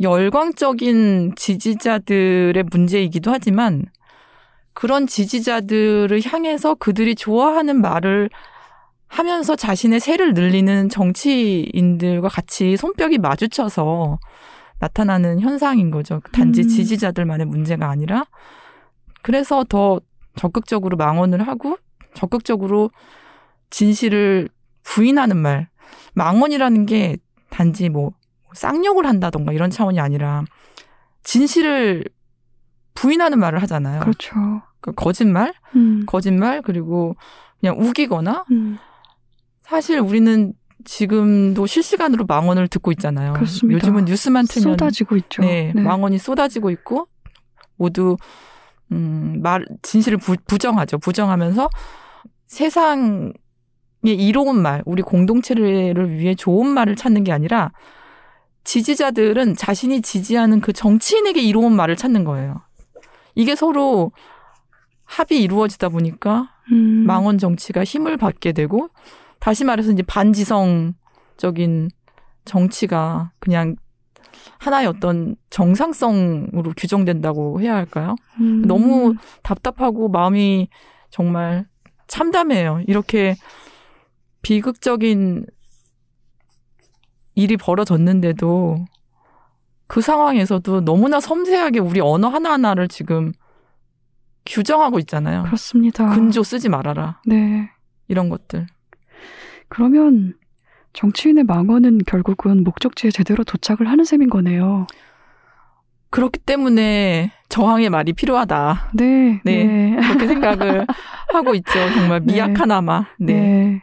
열광적인 지지자들의 문제이기도 하지만 그런 지지자들을 향해서 그들이 좋아하는 말을 하면서 자신의 세를 늘리는 정치인들과 같이 손뼉이 마주쳐서 나타나는 현상인 거죠. 단지 음. 지지자들만의 문제가 아니라 그래서 더 적극적으로 망언을 하고 적극적으로 진실을 부인하는 말. 망언이라는 게 단지 뭐 쌍욕을 한다던가 이런 차원이 아니라 진실을 부인하는 말을 하잖아요. 그렇죠. 그 거짓말, 음, 거짓말 그리고 그냥 우기거나 음, 사실 우리는 지금도 실시간으로 망언을 듣고 있잖아요. 그렇습니다. 요즘은 뉴스만 틀면 쏟아지고 있죠. 네, 망언이 쏟아지고 있고 모두 음, 말 진실을 부, 부정하죠. 부정하면서 세상에 이로운 말, 우리 공동체를 위해 좋은 말을 찾는 게 아니라 지지자들은 자신이 지지하는 그 정치인에게 이로운 말을 찾는 거예요. 이게 서로 합이 이루어지다 보니까 음, 망언 정치가 힘을 받게 되고 다시 말해서 이제 반지성적인 정치가 그냥 하나의 어떤 정상성으로 규정된다고 해야 할까요? 음, 너무 답답하고 마음이 정말 참담해요. 이렇게 비극적인 일이 벌어졌는데도 그 상황에서도 너무나 섬세하게 우리 언어 하나하나를 지금 규정하고 있잖아요. 그렇습니다. 근조 쓰지 말아라. 네. 이런 것들. 그러면 정치인의 망언은 결국은 목적지에 제대로 도착을 하는 셈인 거네요. 그렇기 때문에 저항의 말이 필요하다. 네. 네. 네. 그렇게 생각을 하고 있죠. 정말 네. 미약하나마. 네. 네.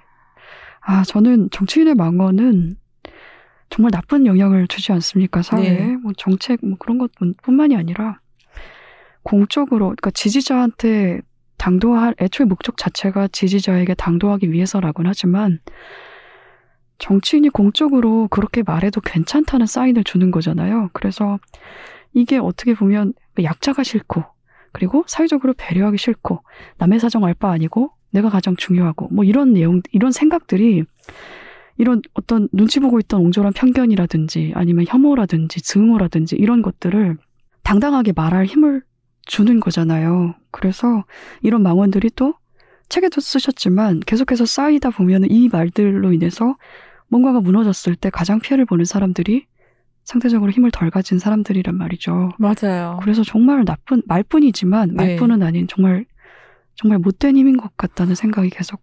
아, 저는 정치인의 망언은 정말 나쁜 영향을 주지 않습니까, 사회에. 네. 뭐 정책, 뭐 그런 것 뿐만이 아니라 공적으로, 그러니까 지지자한테 당도할, 애초에 목적 자체가 지지자에게 당도하기 위해서라고는 하지만 정치인이 공적으로 그렇게 말해도 괜찮다는 사인을 주는 거잖아요. 그래서 이게 어떻게 보면 약자가 싫고, 그리고 사회적으로 배려하기 싫고, 남의 사정 알 바 아니고, 내가 가장 중요하고, 뭐 이런 내용, 이런 생각들이 이런 어떤 눈치 보고 있던 옹졸한 편견이라든지 아니면 혐오라든지 증오라든지 이런 것들을 당당하게 말할 힘을 주는 거잖아요. 그래서 이런 망언들이 또 책에도 쓰셨지만 계속해서 쌓이다 보면 이 말들로 인해서 뭔가가 무너졌을 때 가장 피해를 보는 사람들이 상대적으로 힘을 덜 가진 사람들이란 말이죠. 맞아요. 그래서 정말 나쁜 말뿐이지만 네. 말뿐은 아닌 정말 정말 못된 힘인 것 같다는 생각이 계속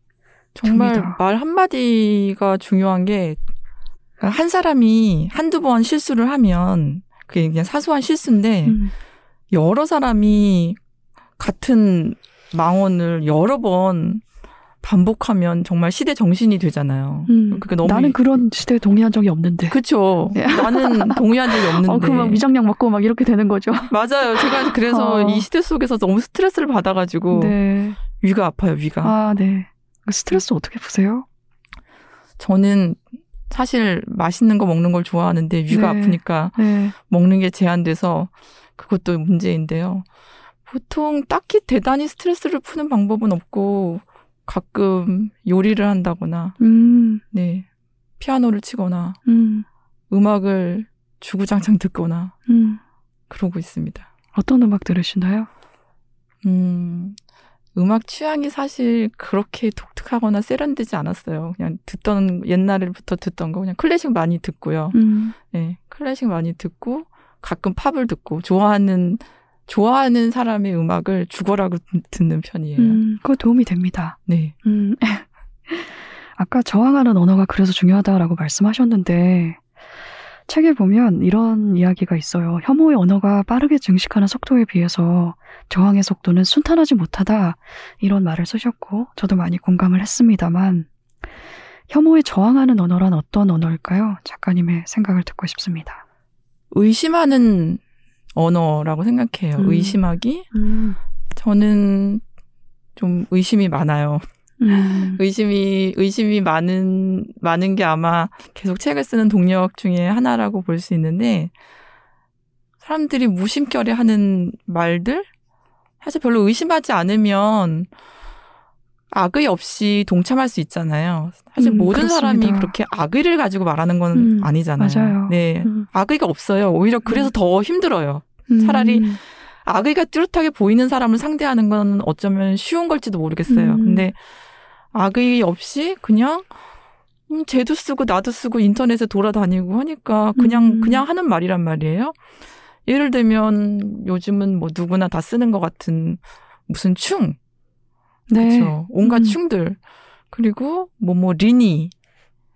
정말 듭니다. 말 한마디가 중요한 게, 한 사람이 한두 번 실수를 하면, 그게 그냥 사소한 실수인데, 음, 여러 사람이 같은 망언을 여러 번 반복하면 정말 시대 정신이 되잖아요. 음, 그게 너무 나는 이- 그런 시대에 동의한 적이 없는데. 네. 나는 동의한 적이 없는데. 어, 그막 위장약 먹고 막 이렇게 되는 거죠. 맞아요. 제가 그래서 어. 이 시대 속에서 너무 스트레스를 받아가지고 네. 위가 아파요. 위가. 아, 네. 그 스트레스 어떻게 푸세요? 저는 사실 맛있는 거 먹는 걸 좋아하는데 위가 네. 아프니까 네. 먹는 게 제한돼서 그것도 문제인데요. 보통 딱히 대단히 스트레스를 푸는 방법은 없고 가끔 요리를 한다거나 음, 네 피아노를 치거나 음, 음악을 주구장창 듣거나 음. 그러고 있습니다. 어떤 음악 들으시나요? 음, 음악 취향이 사실 그렇게 독특하거나 세련되지 않았어요. 그냥 듣던 옛날부터 듣던 거 그냥 클래식 많이 듣고요. 음, 네, 클래식 많이 듣고 가끔 팝을 듣고 좋아하는 좋아하는 사람의 음악을 죽어라고 듣는 편이에요. 음, 그거 도움이 됩니다. 네, 음. 아까 저항하는 언어가 그래서 중요하다라고 말씀하셨는데, 책에 보면 이런 이야기가 있어요. 혐오의 언어가 빠르게 증식하는 속도에 비해서 저항의 속도는 순탄하지 못하다. 이런 말을 쓰셨고, 저도 많이 공감을 했습니다만, 혐오에 저항하는 언어란 어떤 언어일까요? 작가님의 생각을 듣고 싶습니다. 의심하는 언어라고 생각해요. 음. 의심하기. 음, 저는 좀 의심이 많아요. 음, 의심이 의심이 많은 많은 게 아마 계속 책을 쓰는 동력 중에 하나라고 볼 수 있는데 사람들이 무심결에 하는 말들 사실 별로 의심하지 않으면 악의 없이 동참할 수 있잖아요. 사실 음, 모든 사람이 그렇습니다. 그렇게 악의를 가지고 말하는 건 음, 아니잖아요. 맞아요. 네. 음, 악의가 없어요. 오히려 그래서 더 힘들어요. 음, 차라리 악의가 뚜렷하게 보이는 사람을 상대하는 건 어쩌면 쉬운 걸지도 모르겠어요. 음. 근데 악의 없이 그냥 음, 쟤도 쓰고 나도 쓰고 인터넷에 돌아다니고 하니까 그냥 음. 그냥 하는 말이란 말이에요. 예를 들면 요즘은 뭐 누구나 다 쓰는 것 같은 무슨 충, 네. 그렇죠. 온갖 음. 충들 그리고 뭐뭐 리니,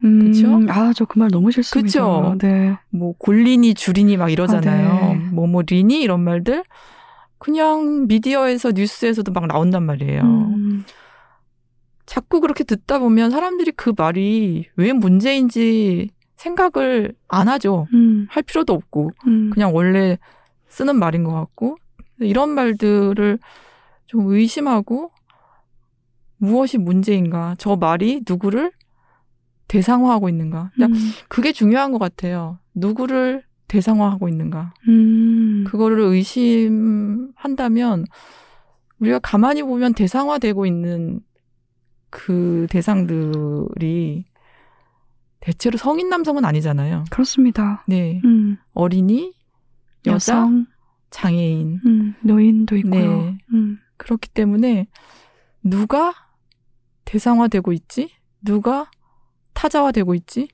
음, 그쵸? 아, 저 그 말 너무 싫습니다. 그쵸? 네. 뭐 골리니, 주리니 막 이러잖아요. 아, 네. 뭐뭐 리니 이런 말들 그냥 미디어에서 뉴스에서도 막 나온단 말이에요. 음, 자꾸 그렇게 듣다 보면 사람들이 그 말이 왜 문제인지 생각을 안 하죠. 음, 할 필요도 없고 음, 그냥 원래 쓰는 말인 것 같고 이런 말들을 좀 의심하고 무엇이 문제인가 저 말이 누구를 대상화하고 있는가 그냥 음, 그게 중요한 것 같아요. 누구를 대상화하고 있는가 음, 그거를 의심한다면 우리가 가만히 보면 대상화되고 있는 그 대상들이 대체로 성인 남성은 아니잖아요. 그렇습니다. 네. 음, 어린이, 여자, 여성, 장애인. 음, 노인도 있고요. 네. 음, 그렇기 때문에 누가 대상화되고 있지? 누가 타자화되고 있지?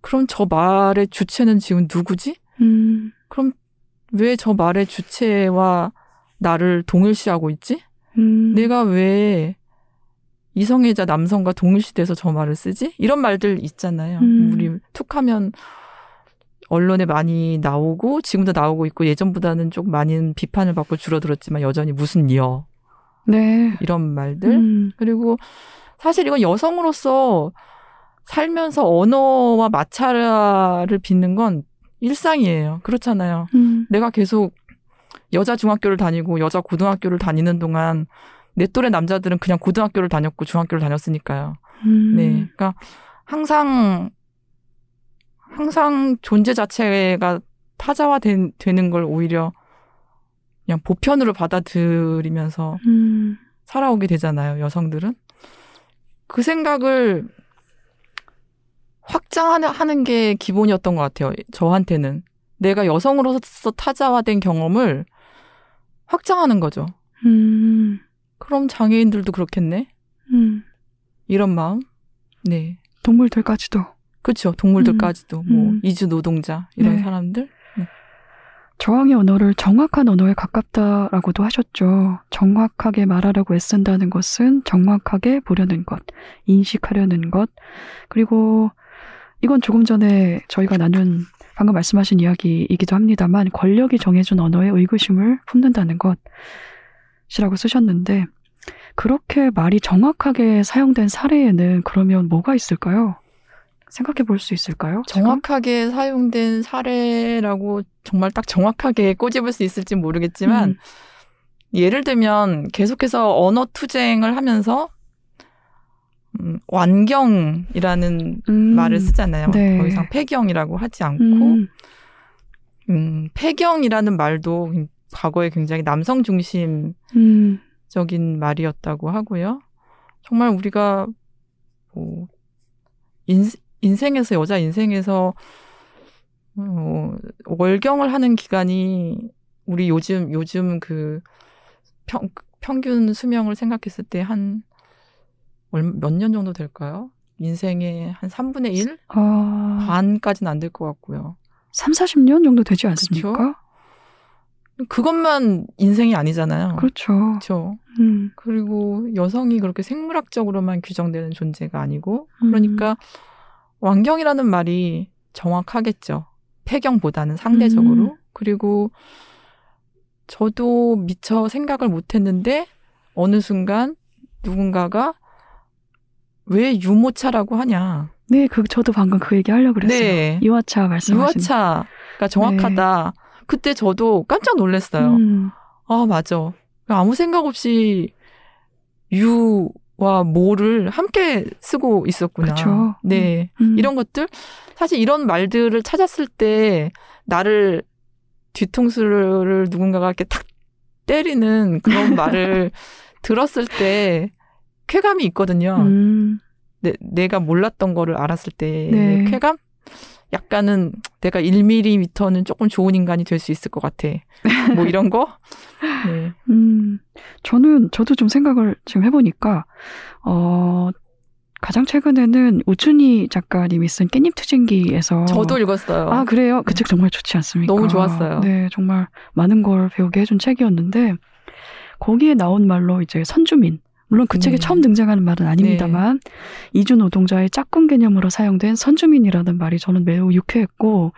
그럼 저 말의 주체는 지금 누구지? 음, 그럼 왜 저 말의 주체와 나를 동일시하고 있지? 음, 내가 왜 이성애자 남성과 동일시돼서 저 말을 쓰지? 이런 말들 있잖아요. 음. 우리 툭하면 언론에 많이 나오고 지금도 나오고 있고 예전보다는 좀 많은 비판을 받고 줄어들었지만 여전히 무슨 여 네. 이런 말들 음, 그리고 사실 이건 여성으로서 살면서 언어와 마찰을 빚는 건 일상이에요. 그렇잖아요. 음, 내가 계속 여자 중학교를 다니고 여자 고등학교를 다니는 동안 내 또래 남자들은 그냥 고등학교를 다녔고 중학교를 다녔으니까요. 음, 네. 그러니까 항상 항상 존재 자체가 타자화 된- 되는 걸 오히려 그냥 보편으로 받아들이면서 음, 살아오게 되잖아요, 여성들은. 그 생각을 확장하는 하는 게 기본이었던 것 같아요. 저한테는. 내가 여성으로서 타자화된 경험을 확장하는 거죠. 음, 그럼 장애인들도 그렇겠네? 음, 이런 마음? 네. 동물들까지도. 그렇죠. 동물들까지도 뭐 음. 이주 노동자 이런 네. 사람들. 저항의 언어를 정확한 언어에 가깝다라고도 하셨죠. 정확하게 말하려고 애쓴다는 것은 정확하게 보려는 것, 인식하려는 것, 그리고 이건 조금 전에 저희가 나눈 방금 말씀하신 이야기이기도 합니다만 권력이 정해준 언어에 의구심을 품는다는 것이라고 쓰셨는데 그렇게 말이 정확하게 사용된 사례에는 그러면 뭐가 있을까요? 생각해 볼 수 있을까요? 지금? 정확하게 사용된 사례라고 정말 딱 정확하게 꼬집을 수 있을지 모르겠지만 음. 예를 들면 계속해서 언어 투쟁을 하면서 음, 완경이라는 음. 말을 쓰잖아요. 네. 더 이상 폐경이라고 하지 않고 음. 음, 폐경이라는 말도 과거에 굉장히 남성 중심적인 음. 말이었다고 하고요. 정말 우리가 뭐 인, 인생에서 여자 인생에서 어, 월경을 하는 기간이 우리 요즘 요즘 그 평, 평균 수명을 생각했을 때 한 몇 년 정도 될까요? 인생의 한 3분의 1? 아, 반까지는 안 될 것 같고요. 3, 40년 정도 되지 않습니까? 그것만 인생이 아니잖아요. 그렇죠. 그렇죠. 음. 그리고 여성이 그렇게 생물학적으로만 규정되는 존재가 아니고 음. 그러니까 완경이라는 말이 정확하겠죠. 폐경보다는 상대적으로. 음. 그리고 저도 미처 생각을 못 했는데 어느 순간 누군가가 왜 유모차라고 하냐. 네, 그 저도 방금 그 얘기 하려고 그랬어요. 네. 유아차 말씀하신. 유아차가 정확하다. 그때 저도 깜짝 놀랐어요. 음. 아, 맞아. 아무 생각 없이 유 와 모를 함께 쓰고 있었구나. 그렇죠. 네. 음. 이런 것들 사실 이런 말들을 찾았을 때 나를 뒤통수를 누군가가 이렇게 탁 때리는 그런 말을 들었을 때 쾌감이 있거든요. 음. 내, 내가 몰랐던 거를 알았을 때 네. 쾌감? 약간은 내가 1mm는 조금 좋은 인간이 될 수 있을 것 같아. 뭐 이런 거? 네. 음. 저는 저도 좀 생각을 지금 해보니까 어. 가장 최근에는 우춘희 작가님이 쓴 깻잎 투쟁기에서 저도 읽었어요. 아 그래요? 그책 정말 좋지 않습니까? 너무 좋았어요. 네, 정말 많은 걸 배우게 해준 책이었는데 거기에 나온 말로 이제 선주민 물론 그 책에 음. 처음 등장하는 말은 아닙니다만 이주 노동자의 짝꿍 개념으로 사용된 선주민이라는 말이 저는 매우 유쾌했고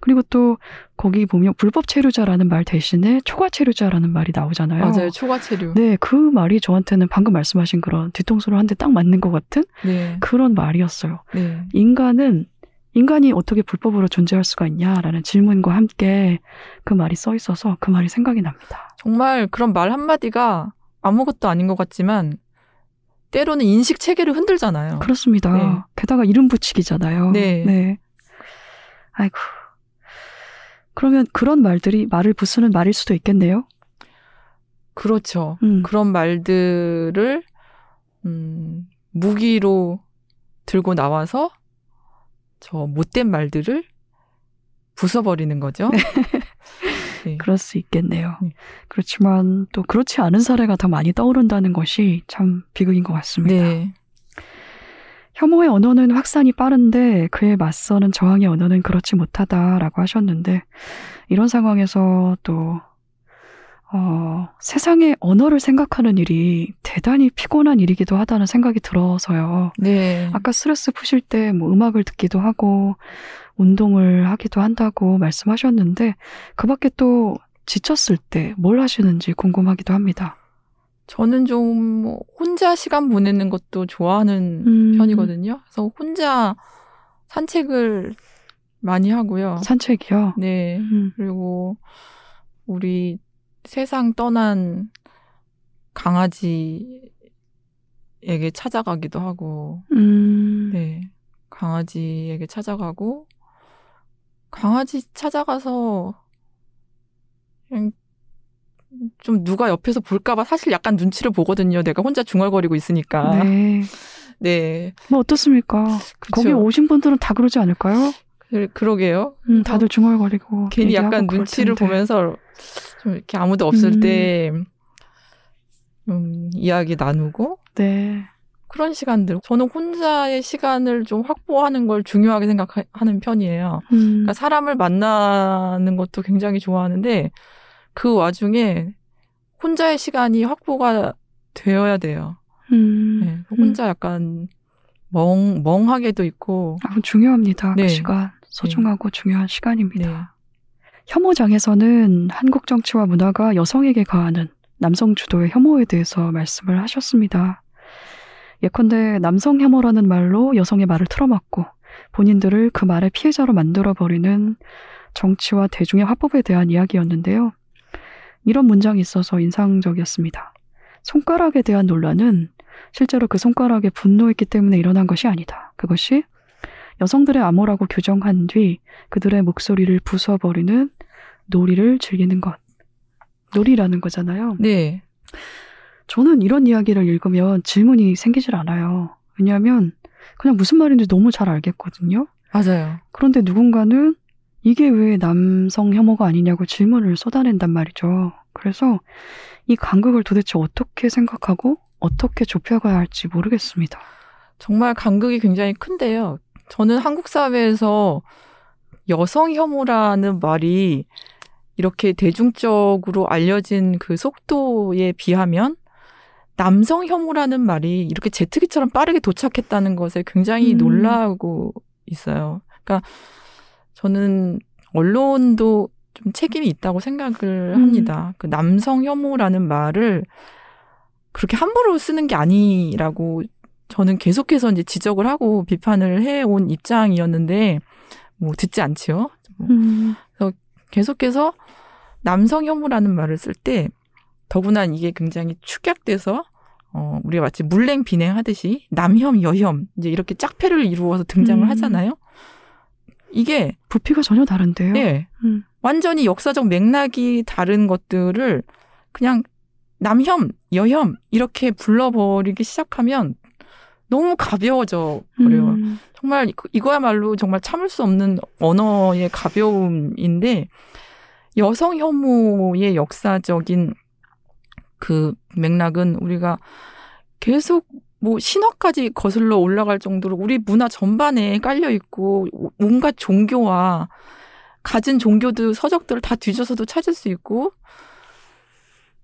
그리고 또 거기 보면 불법 체류자라는 말 대신에 초과 체류자라는 말이 나오잖아요. 맞아요. 초과 체류. 네, 그 말이 저한테는 방금 말씀하신 그런 뒤통수를 한 대 딱 맞는 것 같은 네. 그런 말이었어요. 네. 인간은 인간이 어떻게 불법으로 존재할 수가 있냐라는 질문과 함께 그 말이 써 있어서 그 말이 생각이 납니다. 정말 그런 말 한마디가 아무것도 아닌 것 같지만 때로는 인식 체계를 흔들잖아요. 그렇습니다. 네. 게다가 이름 붙이기잖아요. 네. 아이고. 그러면 그런 말들이 말을 부수는 말일 수도 있겠네요. 그렇죠. 음. 그런 말들을 음, 무기로 들고 나와서 저 못된 말들을 부숴버리는 거죠. 네. 그럴 수 있겠네요. 네. 그렇지만 또 그렇지 않은 사례가 더 많이 떠오른다는 것이 참 비극인 것 같습니다. 네. 혐오의 언어는 확산이 빠른데 그에 맞서는 저항의 언어는 그렇지 못하다라고 하셨는데 이런 상황에서 또 어, 세상의 언어를 생각하는 일이 대단히 피곤한 일이기도 하다는 생각이 들어서요. 네. 아까 스트레스 푸실 때 뭐 음악을 듣기도 하고 운동을 하기도 한다고 말씀하셨는데 그 밖에 또 지쳤을 때 뭘 하시는지 궁금하기도 합니다. 저는 좀 혼자 시간 보내는 것도 좋아하는 음. 편이거든요. 그래서 혼자 산책을 많이 하고요. 산책이요. 네. 음. 그리고 우리 세상 떠난 강아지에게 찾아가기도 하고, 음. 네. 강아지에게 찾아가고, 강아지 찾아가서, 그냥 좀 누가 옆에서 볼까봐 사실 약간 눈치를 보거든요. 내가 혼자 중얼거리고 있으니까. 네. 네. 뭐 어떻습니까? 그쵸. 거기 오신 분들은 다 그러지 않을까요? 그- 그러게요. 음, 다들 중얼거리고 괜히 약간 눈치를. 보면서 좀 이렇게 아무도 없을 음. 때 음, 이야기 나누고 네. 그런 시간들. 저는 혼자의 시간을 좀 확보하는 걸 중요하게 생각하는 편이에요. 음. 그러니까 사람을 만나는 것도 굉장히 좋아하는데 그 와중에 혼자의 시간이 확보가 되어야 돼요. 음. 네, 혼자 약간 멍 멍하게도 있고. 아, 중요합니다. 네. 그 시간 소중하고 중요한 시간입니다. 네. 혐오장에서는 한국 정치와 문화가 여성에게 가하는 남성 주도의 혐오에 대해서 말씀을 하셨습니다. 예컨대 남성 혐오라는 말로 여성의 말을 틀어막고 본인들을 그 말의 피해자로 만들어버리는 정치와 대중의 화법에 대한 이야기였는데요. 이런 문장이 있어서 인상적이었습니다. 손가락에 대한 논란은 실제로 그 손가락에 분노했기 때문에 일어난 것이 아니다. 그것이 여성들의 암호라고 규정한 뒤 그들의 목소리를 부숴버리는 놀이를 즐기는 것. 놀이라는 거잖아요. 네. 저는 이런 이야기를 읽으면 질문이 생기질 않아요. 왜냐하면 그냥 무슨 말인지 너무 잘 알겠거든요. 맞아요. 그런데 누군가는 이게 왜 남성 혐오가 아니냐고 질문을 쏟아낸단 말이죠. 그래서 이 간극을 도대체 어떻게 생각하고 어떻게 좁혀가야 할지 모르겠습니다. 정말 간극이 굉장히 큰데요. 저는 한국 사회에서 여성 혐오라는 말이 이렇게 대중적으로 알려진 그 속도에 비하면 남성 혐오라는 말이 이렇게 제트기처럼 빠르게 도착했다는 것에 굉장히 음. 놀라고 있어요. 그러니까 저는 언론도 좀 책임이 있다고 생각을 음. 합니다. 그 남성 혐오라는 말을 그렇게 함부로 쓰는 게 아니라고 저는 계속해서 이제 지적을 하고 비판을 해온 입장이었는데 뭐 듣지 않지요. 음, 계속해서 남성 혐오라는 말을 쓸 때 더구나 이게 굉장히 축약돼서 어 우리가 마치 물냉 비냉하듯이 남혐 여혐 이제 이렇게 짝패를 이루어서 등장을 음. 하잖아요. 이게 부피가 전혀 다른데요. 예 음. 완전히 역사적 맥락이 다른 것들을 그냥 남혐 여혐 이렇게 불러버리기 시작하면 너무 가벼워져 버려요. 음, 정말 이- 이거야말로 정말 참을 수 없는 언어의 가벼움인데 여성 혐오의 역사적인 그 맥락은 우리가 계속 뭐 신화까지 거슬러 올라갈 정도로 우리 문화 전반에 깔려 있고 온갖 종교와 가진 종교들 서적들을 다 뒤져서도 찾을 수 있고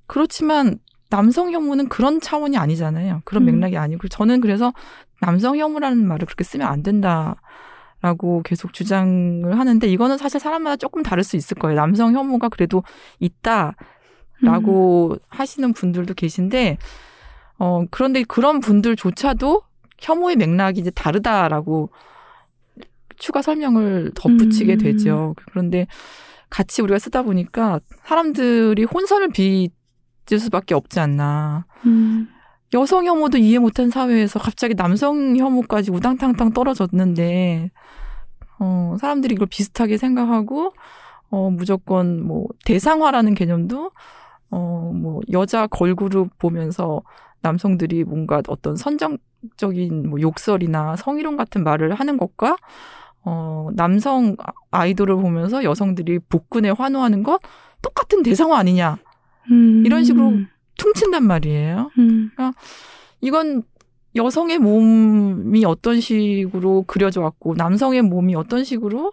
그렇지만 남성 혐오는 그런 차원이 아니잖아요. 그런 음. 맥락이 아니고 저는 그래서 남성 혐오라는 말을 그렇게 쓰면 안 된다라고 계속 주장을 하는데 이거는 사실 사람마다 조금 다를 수 있을 거예요. 남성 혐오가 그래도 있다 라고 음. 하시는 분들도 계신데 어 그런데 그런 분들조차도 혐오의 맥락이 이제 다르다라고 추가 설명을 덧붙이게 음. 되죠. 그런데 같이 우리가 쓰다 보니까 사람들이 혼선을 빚을 수밖에 없지 않나. 음, 여성 혐오도 이해 못한 사회에서 갑자기 남성 혐오까지 우당탕탕 떨어졌는데, 어, 사람들이 이걸 비슷하게 생각하고, 어, 무조건 뭐, 대상화라는 개념도, 어, 뭐, 여자 걸그룹 보면서 남성들이 뭔가 어떤 선정적인 뭐 욕설이나 성희롱 같은 말을 하는 것과, 어, 남성 아이돌을 보면서 여성들이 복근에 환호하는 것 똑같은 대상화 아니냐. 음, 이런 식으로 퉁친단 말이에요. 음, 이건 여성의 몸이 어떤 식으로 그려져 왔고 남성의 몸이 어떤 식으로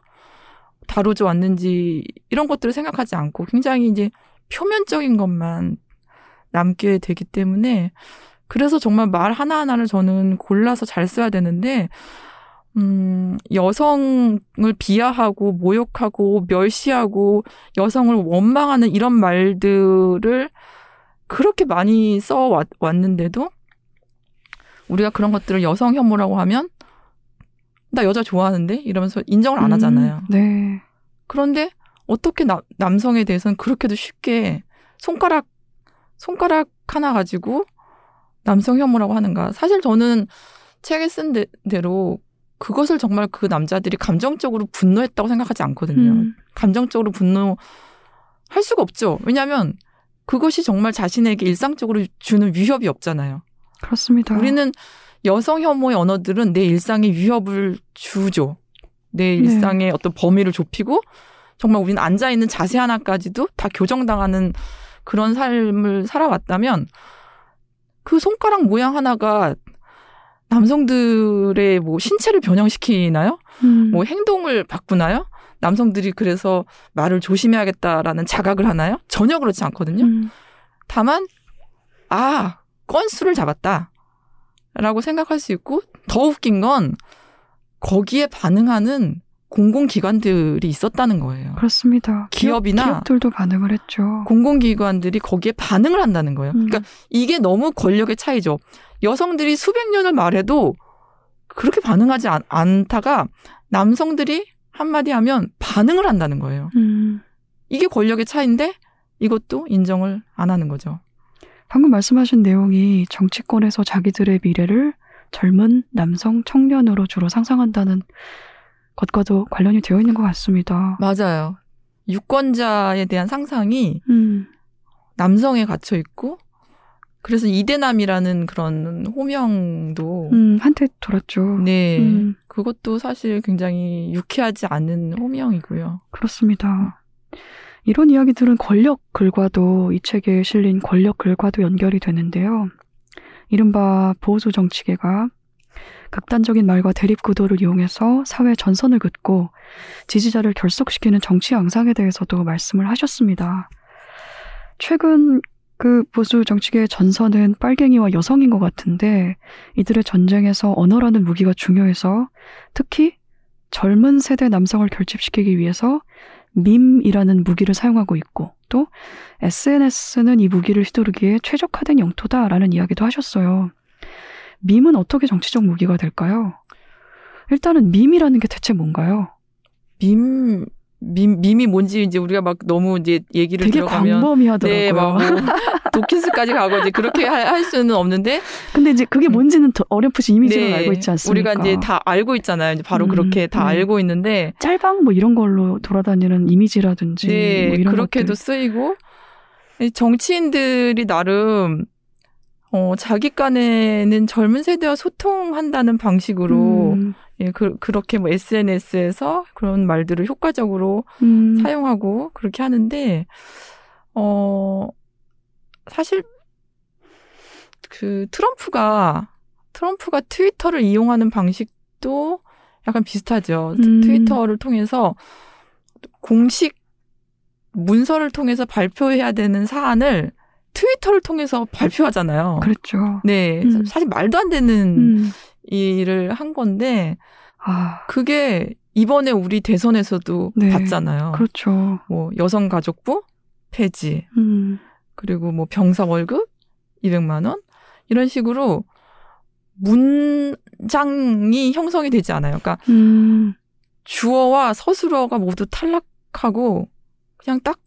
다뤄져 왔는지 이런 것들을 생각하지 않고 굉장히 이제 표면적인 것만 남게 되기 때문에 그래서 정말 말 하나하나를 저는 골라서 잘 써야 되는데 음, 여성을 비하하고 모욕하고 멸시하고 여성을 원망하는 이런 말들을 그렇게 많이 써 왔는데도 우리가 그런 것들을 여성 혐오라고 하면 나 여자 좋아하는데 이러면서 인정을 안 하잖아요. 음, 네. 그런데 어떻게 나, 남성에 대해서는 그렇게도 쉽게 손가락 손가락 하나 가지고 남성 혐오라고 하는가? 사실 저는 책에 쓴 데, 대로 그것을 정말 그 남자들이 감정적으로 분노했다고 생각하지 않거든요. 음, 감정적으로 분노할 수가 없죠. 왜냐하면 그것이 정말 자신에게 일상적으로 주는 위협이 없잖아요. 그렇습니다. 우리는 여성 혐오의 언어들은 내 일상에 위협을 주죠. 내 네. 일상의 어떤 범위를 좁히고 정말 우리는 앉아 있는 자세 하나까지도 다 교정당하는 그런 삶을 살아왔다면 그 손가락 모양 하나가 남성들의 뭐 신체를 변형시키나요? 음. 뭐 행동을 바꾸나요? 남성들이 그래서 말을 조심해야겠다라는 자각을 하나요? 전혀 그렇지 않거든요. 음. 다만 아 건수를 잡았다. 라고 생각할 수 있고 더 웃긴 건 거기에 반응하는 공공기관들이 있었다는 거예요. 그렇습니다. 기업이나 기업, 들도 반응을 했죠. 공공기관들이 거기에 반응을 한다는 거예요. 음. 그러니까 이게 너무 권력의 차이죠. 여성들이 수백 년을 말해도 그렇게 반응하지 않, 않다가 남성들이 한마디 하면 반응을 한다는 거예요. 음. 이게 권력의 차이인데 이것도 인정을 안 하는 거죠. 방금 말씀하신 내용이 정치권에서 자기들의 미래를 젊은 남성 청년으로 주로 상상한다는 것과도 관련이 되어 있는 것 같습니다. 맞아요. 유권자에 대한 상상이 음. 남성에 갇혀 있고 그래서 이대남이라는 그런 호명도 음, 한테 돌았죠. 네 음, 그것도 사실 굉장히 유쾌하지 않은 호명이고요. 그렇습니다. 이런 이야기들은 권력 글과도 이 책에 실린 권력 글과도 연결이 되는데요. 이른바 보수 정치계가 극단적인 말과 대립 구도를 이용해서 사회 전선을 긋고 지지자를 결속시키는 정치 양상에 대해서도 말씀을 하셨습니다. 최근 그 보수 정치계의 전선은 빨갱이와 여성인 것 같은데 이들의 전쟁에서 언어라는 무기가 중요해서 특히 젊은 세대 남성을 결집시키기 위해서 밈이라는 무기를 사용하고 있고 또 SNS는 이 무기를 휘두르기에 최적화된 영토다라는 이야기도 하셨어요. 밈은 어떻게 정치적 무기가 될까요? 일단은 밈이라는 게 대체 뭔가요? 밈, 밈, 밈이 뭔지 이제 우리가 막 너무 이제 얘기를 되게 들어가면 광범위하더라고요. 네, 막 뭐, 도키스까지 가고 이제 그렇게 할, 할 수는 없는데 근데 이제 그게 뭔지는 더 어렴풋이 이미지로 네, 알고 있지 않습니까? 우리가 이제 다 알고 있잖아요. 이제 바로 음, 그렇게 다 음. 알고 있는데 짤방 뭐 이런 걸로 돌아다니는 이미지라든지 네, 뭐 그렇게도 것들. 쓰이고 이 정치인들이 나름 어, 자기 간에는 젊은 세대와 소통한다는 방식으로 음, 예, 그, 그렇게 뭐 SNS에서 그런 말들을 효과적으로 음, 사용하고 그렇게 하는데 어 사실 그 트럼프가 트럼프가 트위터를 이용하는 방식도 약간 비슷하죠. 트- 음. 트위터를 통해서 공식 문서를 통해서 발표해야 되는 사안을 트위터를 통해서 발표하잖아요. 그렇죠. 네, 음. 사실 말도 안 되는 음, 일을 한 건데 아, 그게 이번에 우리 대선에서도 네, 봤잖아요. 그렇죠. 뭐 여성가족부 폐지 음, 그리고 뭐 병사 월급 200만 원 이런 식으로 문장이 형성이 되지 않아요. 그러니까 음, 주어와 서술어가 모두 탈락하고 그냥 딱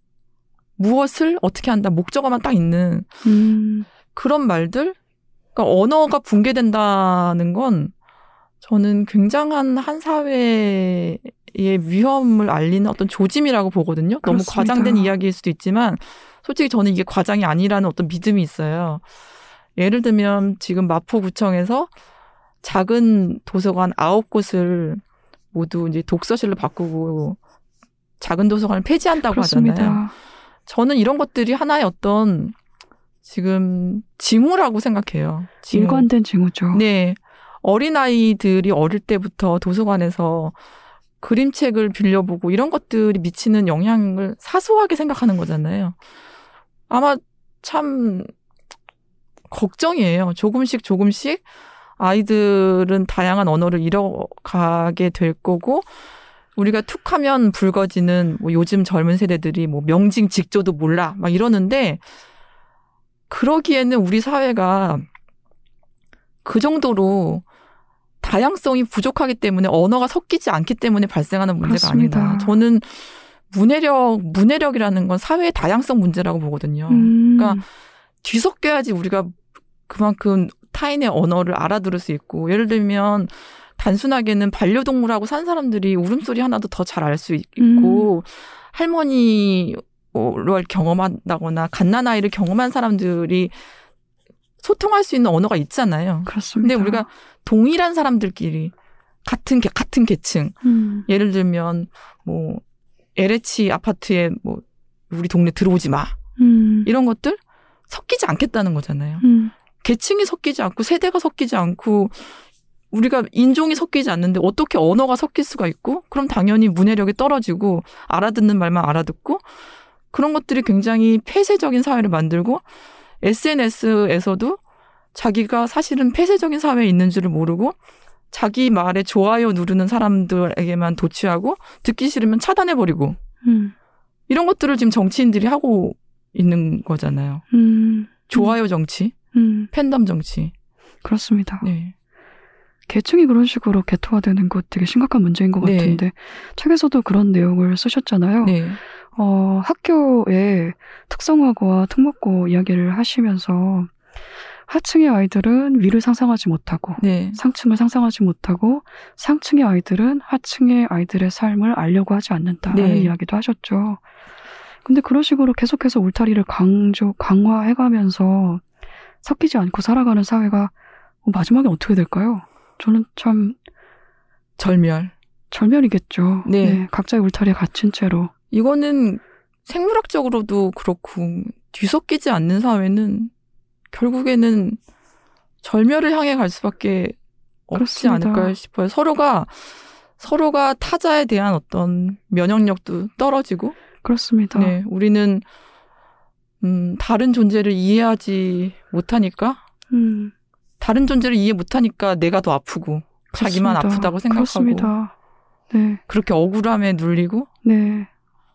무엇을 어떻게 한다 목적어만 딱 있는 음, 그런 말들 그러니까 언어가 붕괴된다는 건 저는 굉장한 한 사회의 위험을 알리는 어떤 조짐이라고 보거든요. 너무 그렇습니다. 과장된 이야기일 수도 있지만 솔직히 저는 이게 과장이 아니라는 어떤 믿음이 있어요. 예를 들면 지금 마포구청에서 작은 도서관 아홉 곳을 모두 이제 독서실로 바꾸고 작은 도서관을 폐지한다고 하잖아요. 그렇습니다. 저는 이런 것들이 하나의 어떤 지금 징후라고 생각해요. 징후. 일관된 징후죠. 네. 어린아이들이 어릴 때부터 도서관에서 그림책을 빌려보고 이런 것들이 미치는 영향을 사소하게 생각하는 거잖아요. 아마 참 걱정이에요. 조금씩 조금씩 아이들은 다양한 언어를 잃어가게 될 거고 우리가 툭 하면 붉어지는 뭐 요즘 젊은 세대들이 뭐 명징 직조도 몰라 막 이러는데 그러기에는 우리 사회가 그 정도로 다양성이 부족하기 때문에 언어가 섞이지 않기 때문에 발생하는 문제가 그렇습니다. 아닌가. 저는 문해력, 문해력이라는 건 사회의 다양성 문제라고 보거든요. 음, 그러니까 뒤섞여야지 우리가 그만큼 타인의 언어를 알아들을 수 있고 예를 들면 단순하게는 반려동물하고 산 사람들이 울음소리 하나도 더 잘 알 수 있고 할머니 를 경험한다거나 갓난아이를 경험한 사람들이 소통할 수 있는 언어가 있잖아요. 그렇습니다. 근데 우리가 동일한 사람들끼리 같은 계, 같은 계층 음, 예를 들면 뭐 LH 아파트에 뭐 우리 동네 들어오지 마 음, 이런 것들 섞이지 않겠다는 거잖아요. 음, 계층이 섞이지 않고 세대가 섞이지 않고 우리가 인종이 섞이지 않는데 어떻게 언어가 섞일 수가 있고 그럼 당연히 문해력이 떨어지고 알아듣는 말만 알아듣고 그런 것들이 굉장히 폐쇄적인 사회를 만들고 SNS에서도 자기가 사실은 폐쇄적인 사회에 있는 줄을 모르고 자기 말에 좋아요 누르는 사람들에게만 도취하고 듣기 싫으면 차단해버리고 음. 이런 것들을 지금 정치인들이 하고 있는 거잖아요. 음. 좋아요 정치, 음. 팬덤 정치. 그렇습니다. 네. 계층이 그런 식으로 개토화 되는 것 되게 심각한 문제인 것 네. 같은데 책에서도 그런 내용을 쓰셨잖아요. 네. 어, 학교에 특성화고와 특목고 이야기를 하시면서 하층의 아이들은 위를 상상하지 못하고 네. 상층을 상상하지 못하고 상층의 아이들은 하층의 아이들의 삶을 알려고 하지 않는다라는 네. 이야기도 하셨죠. 근데 그런 식으로 계속해서 울타리를 강조, 강화해가면서 섞이지 않고 살아가는 사회가 마지막에 어떻게 될까요? 저는 참 절멸. 절멸이겠죠. 네. 각자의 울타리에 갇힌 채로. 이거는 생물학적으로도 그렇고 뒤섞이지 않는 사회는 결국에는 절멸을 향해 갈 수밖에 없지 그렇습니다. 않을까 싶어요. 서로가 서로가 타자에 대한 어떤 면역력도 떨어지고, 그렇습니다. 네, 우리는 음, 다른 존재를 이해하지 못하니까 음, 다른 존재를 이해 못하니까 내가 더 아프고 자기만 그렇습니다. 아프다고 생각하고 그렇습니다. 네, 그렇게 억울함에 눌리고 네.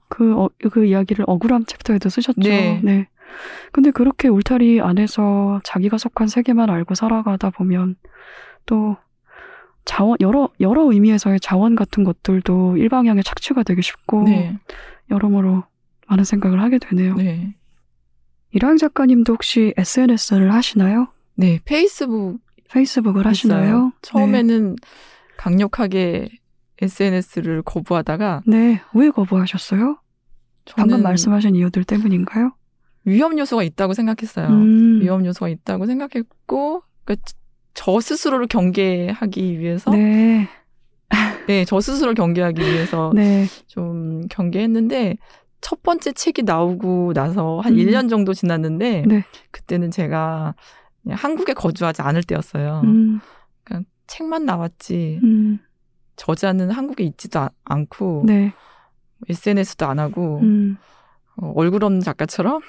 그, 어, 그 이야기를 억울함 챕터에도 쓰셨죠. 네. 근데 그렇게 울타리 안에서 자기가 속한 세계만 알고 살아가다 보면 또 자원, 여러, 여러 의미에서의 자원 같은 것들도 일방향에 착취가 되기 쉽고 네, 여러모로 많은 생각을 하게 되네요. 네, 이랑 작가님도 혹시 SNS를 하시나요? 네, 페이스북 페이스북을. 하시나요? 처음에는 강력하게 SNS를 거부하다가 네. 네. 왜 거부하셨어요? 방금 말씀하신 이유들 때문인가요? 위험 요소가 있다고 생각했어요. 음, 위험 요소가 있다고 생각했고, 그러니까 저 스스로를 경계하기 위해서, 네, 네, 저 스스로 경계하기 위해서 네, 좀 경계했는데 첫 번째 책이 나오고 나서 한 음. 1년 정도 지났는데 네. 그때는 제가 한국에 거주하지 않을 때였어요. 음, 책만 나왔지 음, 저자는 한국에 있지도 아- 않고 네, SNS도 안 하고 음, 어, 얼굴 없는 작가처럼.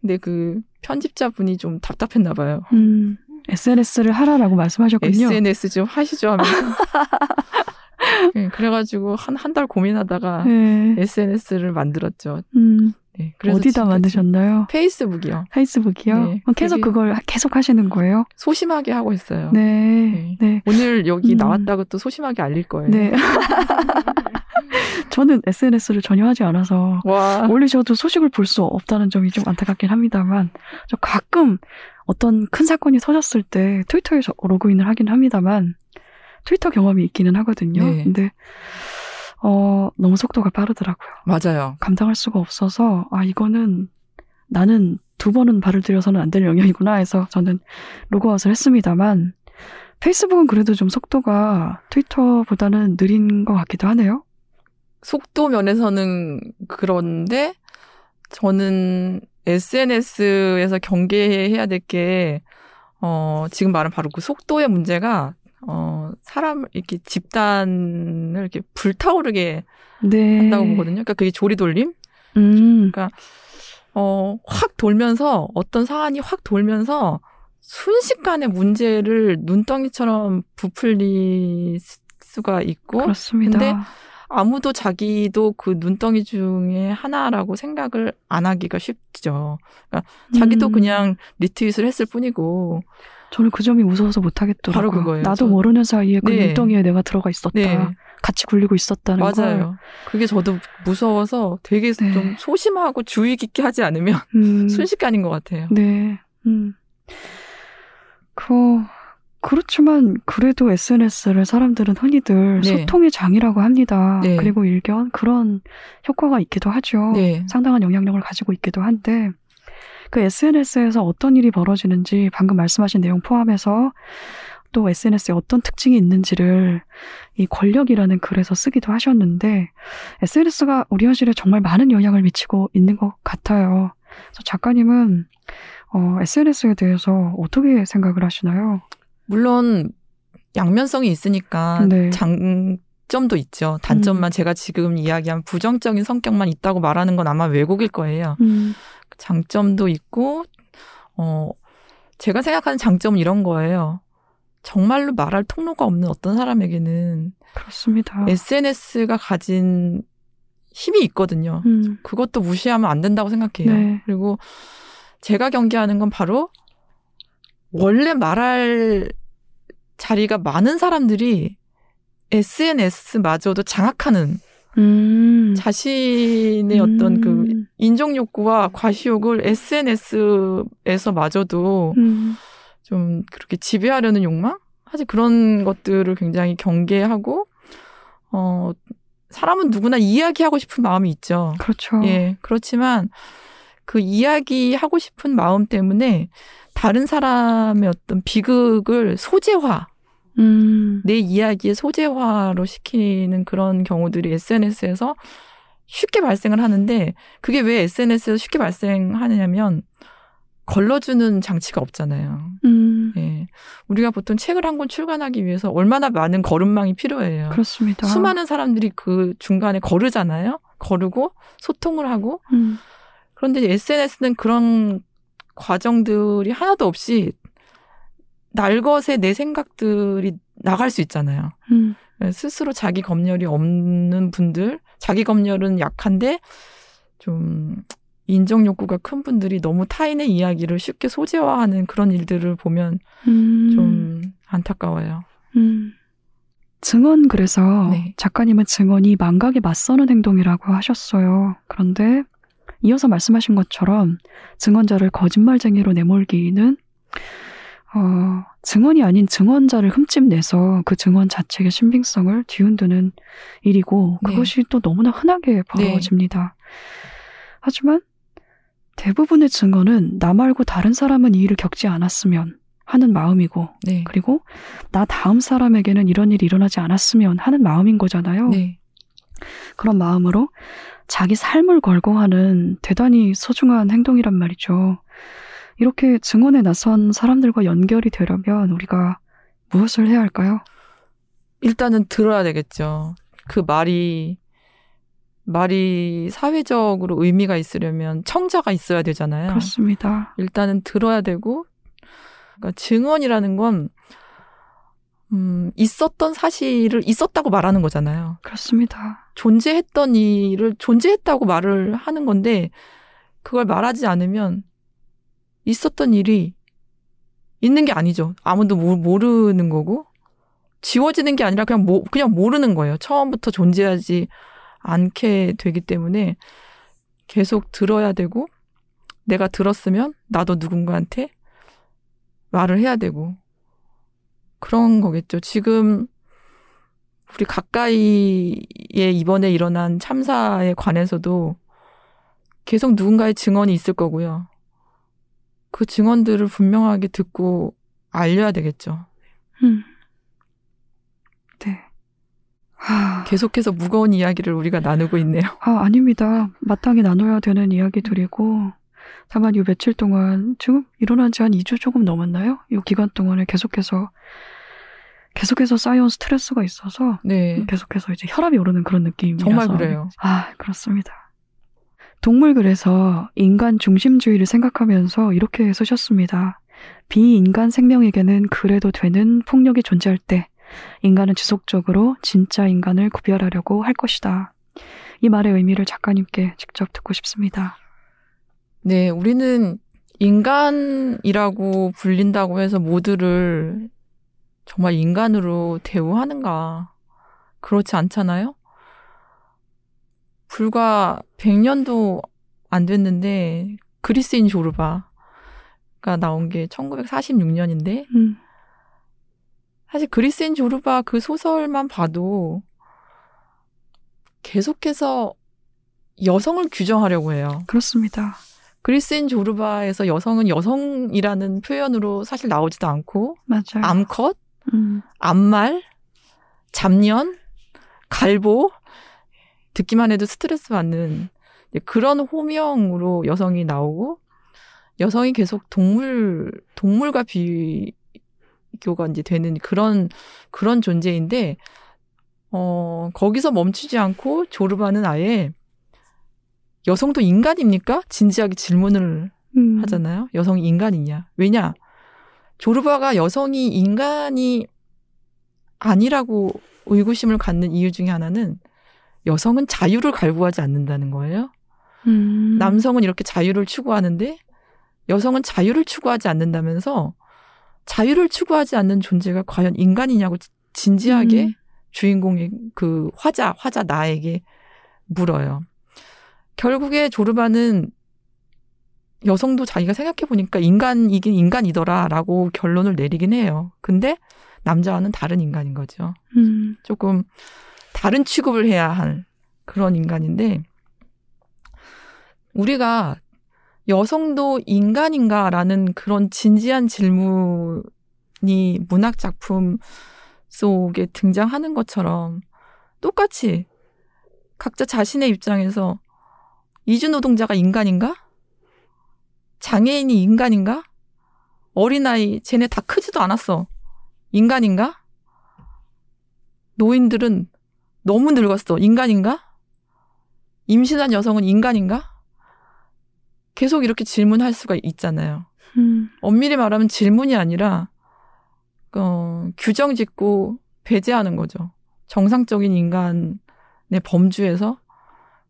근데 그 편집자 분이 좀 답답했나 봐요. 음. SNS를 하라라고 말씀하셨군요. SNS 좀 하시죠 하면서. 네, 그래가지고 한 한 달 고민하다가 네, SNS를 만들었죠. 음, 네, 그래서 어디다 만드셨나요? 페이스북이요. 페이스북이요? 네, 어, 계속 그걸 계속 하시는 거예요? 소심하게 하고 있어요. 네, 네, 오늘 여기 음. 나왔다고 또 소심하게 알릴 거예요. 네. 저는 SNS를 전혀 하지 않아서 와. 올리셔도 소식을 볼 수 없다는 점이 좀 안타깝긴 합니다만 저 가끔 어떤 큰 사건이 터졌을 때 트위터에 저- 로그인을 하긴 합니다만 트위터 경험이 있기는 하거든요. 네. 근데 어 너무 속도가 빠르더라고요. 맞아요. 감당할 수가 없어서 아 이거는 나는 두 번은 발을 들여서는 안 될 영역이구나 해서 저는 로그아웃을 했습니다만 페이스북은 그래도 좀 속도가 트위터보다는 느린 것 같기도 하네요. 속도 면에서는 그런데 저는 SNS에서 경계해야 될 게, 어, 지금 말한 바로 그 속도의 문제가, 어, 사람, 이렇게 집단을 이렇게 불타오르게 네. 한다고 보거든요. 그러니까 그게 조리돌림? 음, 어, 확 돌면서, 어떤 사안이 확 돌면서, 순식간에 문제를 눈덩이처럼 부풀릴 수가 있고, 그렇습니다. 근데 아무도 자기도 그 눈덩이 중에 하나라고 생각을 안 하기가 쉽죠. 그러니까 자기도 음, 그냥 리트윗을 했을 뿐이고. 저는 그 점이 무서워서 못하겠더라고요. 바로 그거예요. 나도 저- 모르는 사이에 그 네. 눈덩이에 내가 들어가 있었다. 네, 같이 굴리고 있었다는 걸. 맞아요. 그게 저도 무서워서 되게 네. 좀 소심하고 주의 깊게 하지 않으면 음, 순식간인 것 같아요. 네. 음. 그, 그렇지만 그래도 SNS를 사람들은 흔히들 네. 소통의 장이라고 합니다. 네. 그리고 일견 그런 효과가 있기도 하죠. 네, 상당한 영향력을 가지고 있기도 한데 그 SNS에서 어떤 일이 벌어지는지 방금 말씀하신 내용 포함해서 또 SNS에 어떤 특징이 있는지를 이 권력이라는 글에서 쓰기도 하셨는데 SNS가 우리 현실에 정말 많은 영향을 미치고 있는 것 같아요. 그래서 작가님은 어, SNS에 대해서 어떻게 생각을 하시나요? 물론 양면성이 있으니까 네. 장 점도 있죠. 단점만 제가 지금 이야기한 부정적인 성격만 있다고 말하는 건 아마 왜곡일 거예요. 음, 장점도 있고, 어, 제가 생각하는 장점은 이런 거예요. 정말로 말할 통로가 없는 어떤 사람에게는 그렇습니다. SNS가 가진 힘이 있거든요. 음, 그것도 무시하면 안 된다고 생각해요. 네. 그리고 제가 경계하는 건 바로 원래 말할 자리가 많은 사람들이 SNS마저도 장악하는 음, 자신의 어떤 그 음, 인정 욕구와 과시욕을 SNS에서마저도 음, 좀 그렇게 지배하려는 욕망? 사실 그런 것들을 굉장히 경계하고 어 사람은 누구나 이야기하고 싶은 마음이 있죠. 그렇죠. 예. 그렇지만 그 이야기하고 싶은 마음 때문에 다른 사람의 어떤 비극을 소재화, 음, 내 이야기의 소재화로 시키는 그런 경우들이 SNS에서 쉽게 발생을 하는데 그게 왜 SNS에서 쉽게 발생하냐면 걸러주는 장치가 없잖아요. 음, 예. 우리가 보통 책을 한 권 출간하기 위해서 얼마나 많은 걸음망이 필요해요. 그렇습니다. 수많은 사람들이 그 중간에 거르잖아요. 거르고 소통을 하고 음, 그런데 SNS는 그런 과정들이 하나도 없이 날것의 내 생각들이 나갈 수 있잖아요. 음, 스스로 자기 검열이 없는 분들, 자기 검열은 약한데 좀 인정 욕구가 큰 분들이 너무 타인의 이야기를 쉽게 소재화하는 그런 일들을 보면 음, 좀 안타까워요. 음. 증언 그래서 네. 작가님은 증언이 망각에 맞서는 행동이라고 하셨어요. 그런데 이어서 말씀하신 것처럼 증언자를 거짓말쟁이로 내몰기는 어, 증언이 아닌 증언자를 흠집내서 그 증언 자체의 신빙성을 뒤흔드는 일이고 네. 그것이 또 너무나 흔하게 벌어집니다. 하지만 대부분의 증언은 나 말고 다른 사람은 이 일을 겪지 않았으면 하는 마음이고 네. 그리고 나 다음 사람에게는 이런 일이 일어나지 않았으면 하는 마음인 거잖아요. 네. 그런 마음으로 자기 삶을 걸고 하는 대단히 소중한 행동이란 말이죠. 이렇게 증언에 나선 사람들과 연결이 되려면 우리가 무엇을 해야 할까요? 일단은 들어야 되겠죠. 그 말이 말이 사회적으로 의미가 있으려면 청자가 있어야 되잖아요. 그렇습니다. 일단은 들어야 되고 그러니까 증언이라는 건 음, 있었던 사실을 있었다고 말하는 거잖아요. 그렇습니다. 존재했던 일을 존재했다고 말을 하는 건데 그걸 말하지 않으면 있었던 일이 있는 게 아니죠. 아무도 모, 모르는 거고 지워지는 게 아니라 그냥 모, 그냥 모르는 거예요. 처음부터 존재하지 않게 되기 때문에 계속 들어야 되고 내가 들었으면 나도 누군가한테 말을 해야 되고 그런 거겠죠. 지금 우리 가까이에 이번에 일어난 참사에 관해서도 계속 누군가의 증언이 있을 거고요. 그 증언들을 분명하게 듣고 알려야 되겠죠. 음. 네. 하, 계속해서 무거운 이야기를 우리가 나누고 있네요. 아, 아닙니다. 마땅히 나눠야 되는 이야기들이고, 다만 이 며칠 동안, 지금 일어난 지 한 2주 조금 넘었나요? 이 기간 동안에 계속해서, 계속해서 쌓여온 스트레스가 있어서, 네. 계속해서 이제 혈압이 오르는 그런 느낌이라서. 정말 그래요. 아, 그렇습니다. 동물글에서 인간 중심주의를 생각하면서 이렇게 쓰셨습니다. 비인간 생명에게는 그래도 되는 폭력이 존재할 때 인간은 지속적으로 진짜 인간을 구별하려고 할 것이다. 이 말의 의미를 작가님께 직접 듣고 싶습니다. 네, 우리는 인간이라고 불린다고 해서 모두를 정말 인간으로 대우하는가? 그렇지 않잖아요? 불과 100년도 안 됐는데 그리스인 조르바가 나온 게 1946년인데 음, 사실 그리스인 조르바 그 소설만 봐도 계속해서 여성을 규정하려고 해요. 그렇습니다. 그리스인 조르바에서 여성은 여성이라는 표현으로 사실 나오지도 않고 맞아요. 암컷, 음, 암말, 잡년, 갈보 듣기만 해도 스트레스 받는 그런 호명으로 여성이 나오고 여성이 계속 동물 동물과 비교가 이제 되는 그런 그런 존재인데 어 거기서 멈추지 않고 조르바는 아예 여성도 인간입니까? 진지하게 질문을 음. 하잖아요. 여성이 인간이냐? 왜냐? 조르바가 여성이 인간이 아니라고 의구심을 갖는 이유 중에 하나는 여성은 자유를 갈구하지 않는다는 거예요. 음. 남성은 이렇게 자유를 추구하는데 여성은 자유를 추구하지 않는다면서 자유를 추구하지 않는 존재가 과연 인간이냐고 진지하게 음. 주인공의 그 화자, 화자 나에게 물어요. 결국에 조르바는 여성도 자기가 생각해 보니까 인간이긴 인간이더라라고 결론을 내리긴 해요. 근데 남자와는 다른 인간인 거죠. 음. 조금 다른 취급을 해야 할 그런 인간인데 우리가 여성도 인간인가라는 그런 진지한 질문이 문학 작품 속에 등장하는 것처럼 똑같이 각자 자신의 입장에서 이주 노동자가 인간인가? 장애인이 인간인가? 어린아이 쟤네 다 크지도 않았어. 인간인가? 노인들은 너무 늙었어. 인간인가? 임신한 여성은 인간인가? 계속 이렇게 질문할 수가 있잖아요. 음. 엄밀히 말하면 질문이 아니라 어, 규정 짓고 배제하는 거죠. 정상적인 인간의 범주에서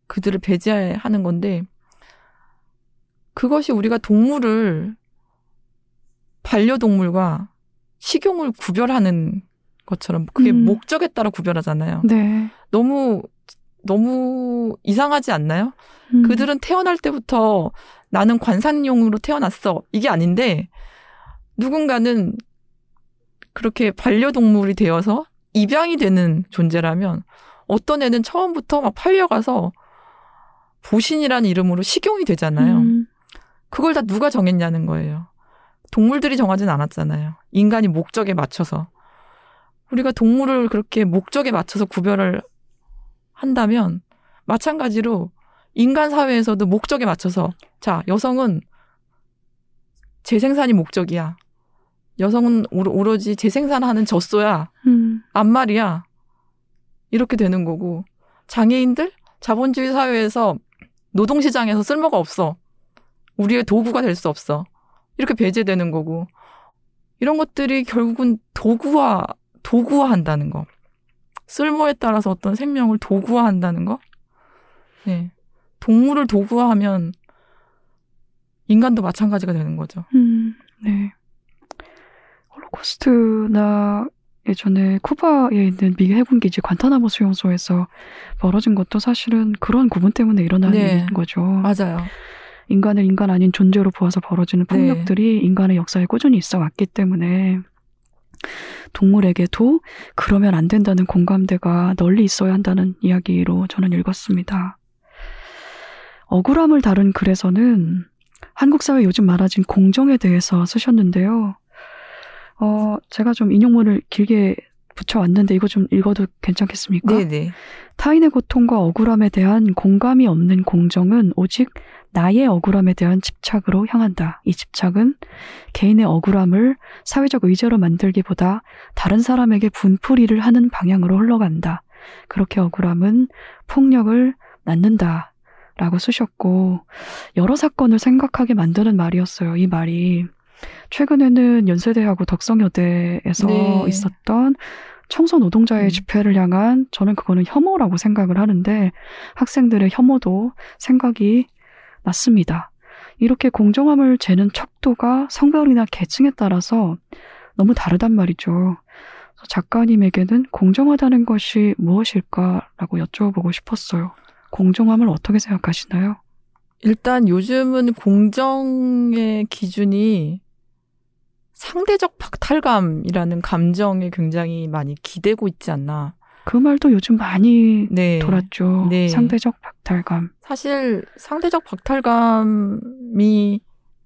그들을 배제하는 건데 그것이 우리가 동물을 반려동물과 식용을 구별하는 것처럼 그게 음. 목적에 따라 구별하잖아요. 네. 너무 너무 이상하지 않나요? 음. 그들은 태어날 때부터 나는 관상용으로 태어났어. 이게 아닌데 누군가는 그렇게 반려동물이 되어서 입양이 되는 존재라면 어떤 애는 처음부터 막 팔려가서 보신이라는 이름으로 식용이 되잖아요. 음. 그걸 다 누가 정했냐는 거예요. 동물들이 정하진 않았잖아요. 인간이 목적에 맞춰서. 우리가 동물을 그렇게 목적에 맞춰서 구별을 한다면 마찬가지로 인간 사회에서도 목적에 맞춰서 자, 여성은 재생산이 목적이야. 여성은 오로- 오로 지 재생산하는 젖소야. 음. 앞말이야. 이렇게 되는 거고 장애인들 자본주의 사회에서 노동시장에서 쓸모가 없어. 우리의 도구가 될 수 없어. 이렇게 배제되는 거고 이런 것들이 결국은 도구화 도구화한다는 거. 쓸모에 따라서 어떤 생명을 도구화한다는 거. 네. 동물을 도구화하면 인간도 마찬가지가 되는 거죠. 음. 네. 홀로코스트나 예전에 쿠바에 있는 미 해군 기지 관타나모 수용소에서 벌어진 것도 사실은 그런 구분 때문에 일어나는 네. 일인 거죠. 맞아요. 인간을 인간 아닌 존재로 보아서 벌어지는 네. 폭력들이 인간의 역사에 꾸준히 있어 왔기 때문에 동물에게도 그러면 안 된다는 공감대가 널리 있어야 한다는 이야기로 저는 읽었습니다. 억울함을 다룬 글에서는 한국 사회 요즘 많아진 공정에 대해서 쓰셨는데요. 어, 제가 좀 인용문을 길게 붙여왔는데 이거 좀 읽어도 괜찮겠습니까? 네네. 타인의 고통과 억울함에 대한 공감이 없는 공정은 오직 나의 억울함에 대한 집착으로 향한다. 이 집착은 개인의 억울함을 사회적 의제로 만들기보다 다른 사람에게 분풀이를 하는 방향으로 흘러간다. 그렇게 억울함은 폭력을 낳는다. 라고 쓰셨고, 여러 사건을 생각하게 만드는 말이었어요. 이 말이. 최근에는 연세대하고 덕성여대에서 네. 있었던 청소 노동자의 음. 집회를 향한 저는 그거는 혐오라고 생각을 하는데 학생들의 혐오도 생각이 맞습니다. 이렇게 공정함을 재는 척도가 성별이나 계층에 따라서 너무 다르단 말이죠. 작가님에게는 공정하다는 것이 무엇일까라고 여쭤보고 싶었어요. 공정함을 어떻게 생각하시나요? 일단 요즘은 공정의 기준이 상대적 박탈감이라는 감정에 굉장히 많이 기대고 있지 않나. 그 말도 요즘 많이 네. 돌았죠. 네. 상대적 박탈감. 사실 상대적 박탈감이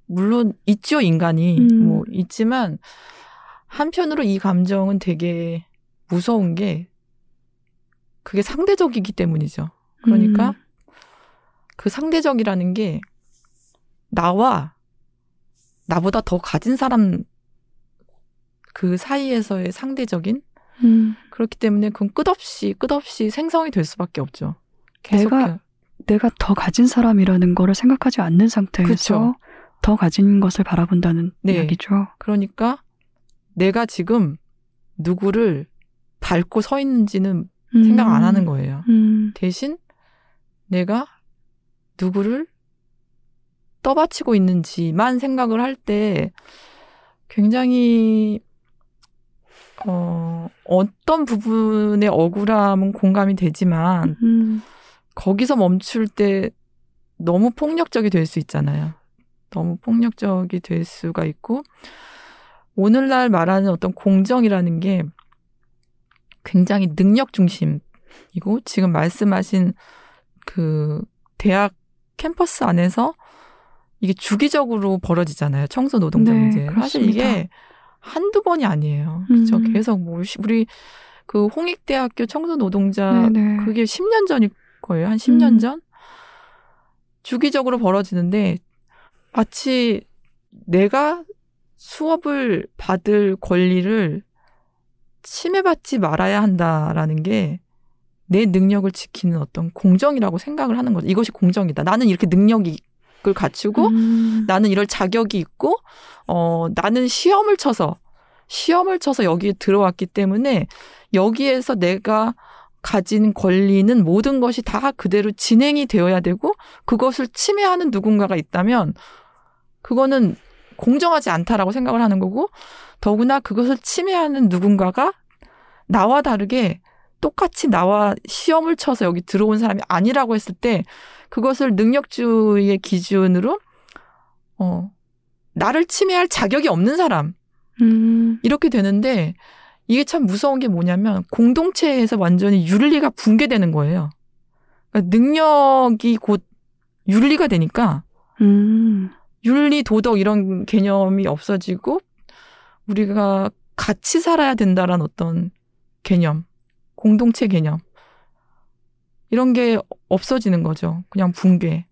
물론 있죠, 인간이. 음. 뭐 있지만 한편으로 이 감정은 되게 무서운 게 그게 상대적이기 때문이죠. 그러니까 음. 그 상대적이라는 게 나와 나보다 더 가진 사람 그 사이에서의 상대적인 음, 그렇기 때문에 그건 끝없이 끝없이 생성이 될 수밖에 없죠. 계속 내가 내가 더 가진 사람이라는 거를 생각하지 않는 상태에서 그쵸. 더 가진 것을 바라본다는 네. 이야기죠. 그러니까 내가 지금 누구를 밟고 서 있는지는 생각 안 하는 거예요. 음, 대신 내가 누구를 떠받치고 있는지만 생각을 할 때 굉장히 어, 어떤 부분의 억울함은 공감이 되지만 음, 거기서 멈출 때 너무 폭력적이 될 수 있잖아요. 너무 폭력적이 될 수가 있고 오늘날 말하는 어떤 공정이라는 게 굉장히 능력 중심이고 지금 말씀하신 그 대학 캠퍼스 안에서 이게 주기적으로 벌어지잖아요. 청소 노동자 네, 문제. 사실 이게 그렇습니다. 한두 번이 아니에요. 그죠? 음. 계속 뭐 시- 우리 그 홍익대학교 청소 노동자 네네. 그게 10년 전일 거예요. 한 10년 음. 전? 주기적으로 벌어지는데 마치 내가 수업을 받을 권리를 침해받지 말아야 한다라는 게 내 능력을 지키는 어떤 공정이라고 생각을 하는 거죠. 이것이 공정이다. 나는 이렇게 능력 을 갖추고 음, 나는 이럴 자격이 있고 어 나는 시험을 쳐서 시험을 쳐서 여기에 들어왔기 때문에 여기에서 내가 가진 권리는 모든 것이 다 그대로 진행이 되어야 되고 그것을 침해하는 누군가가 있다면 그거는 공정하지 않다라고 생각을 하는 거고 더구나 그것을 침해하는 누군가가 나와 다르게 똑같이 나와 시험을 쳐서 여기 들어온 사람이 아니라고 했을 때 그것을 능력주의의 기준으로 어 나를 침해할 자격이 없는 사람. 음, 이렇게 되는데 이게 참 무서운 게 뭐냐면 공동체에서 완전히 윤리가 붕괴되는 거예요. 그러니까 능력이 곧 윤리가 되니까 음, 윤리 도덕 이런 개념이 없어지고 우리가 같이 살아야 된다라는 어떤 개념, 공동체 개념 이런 게 없어지는 거죠. 그냥 붕괴.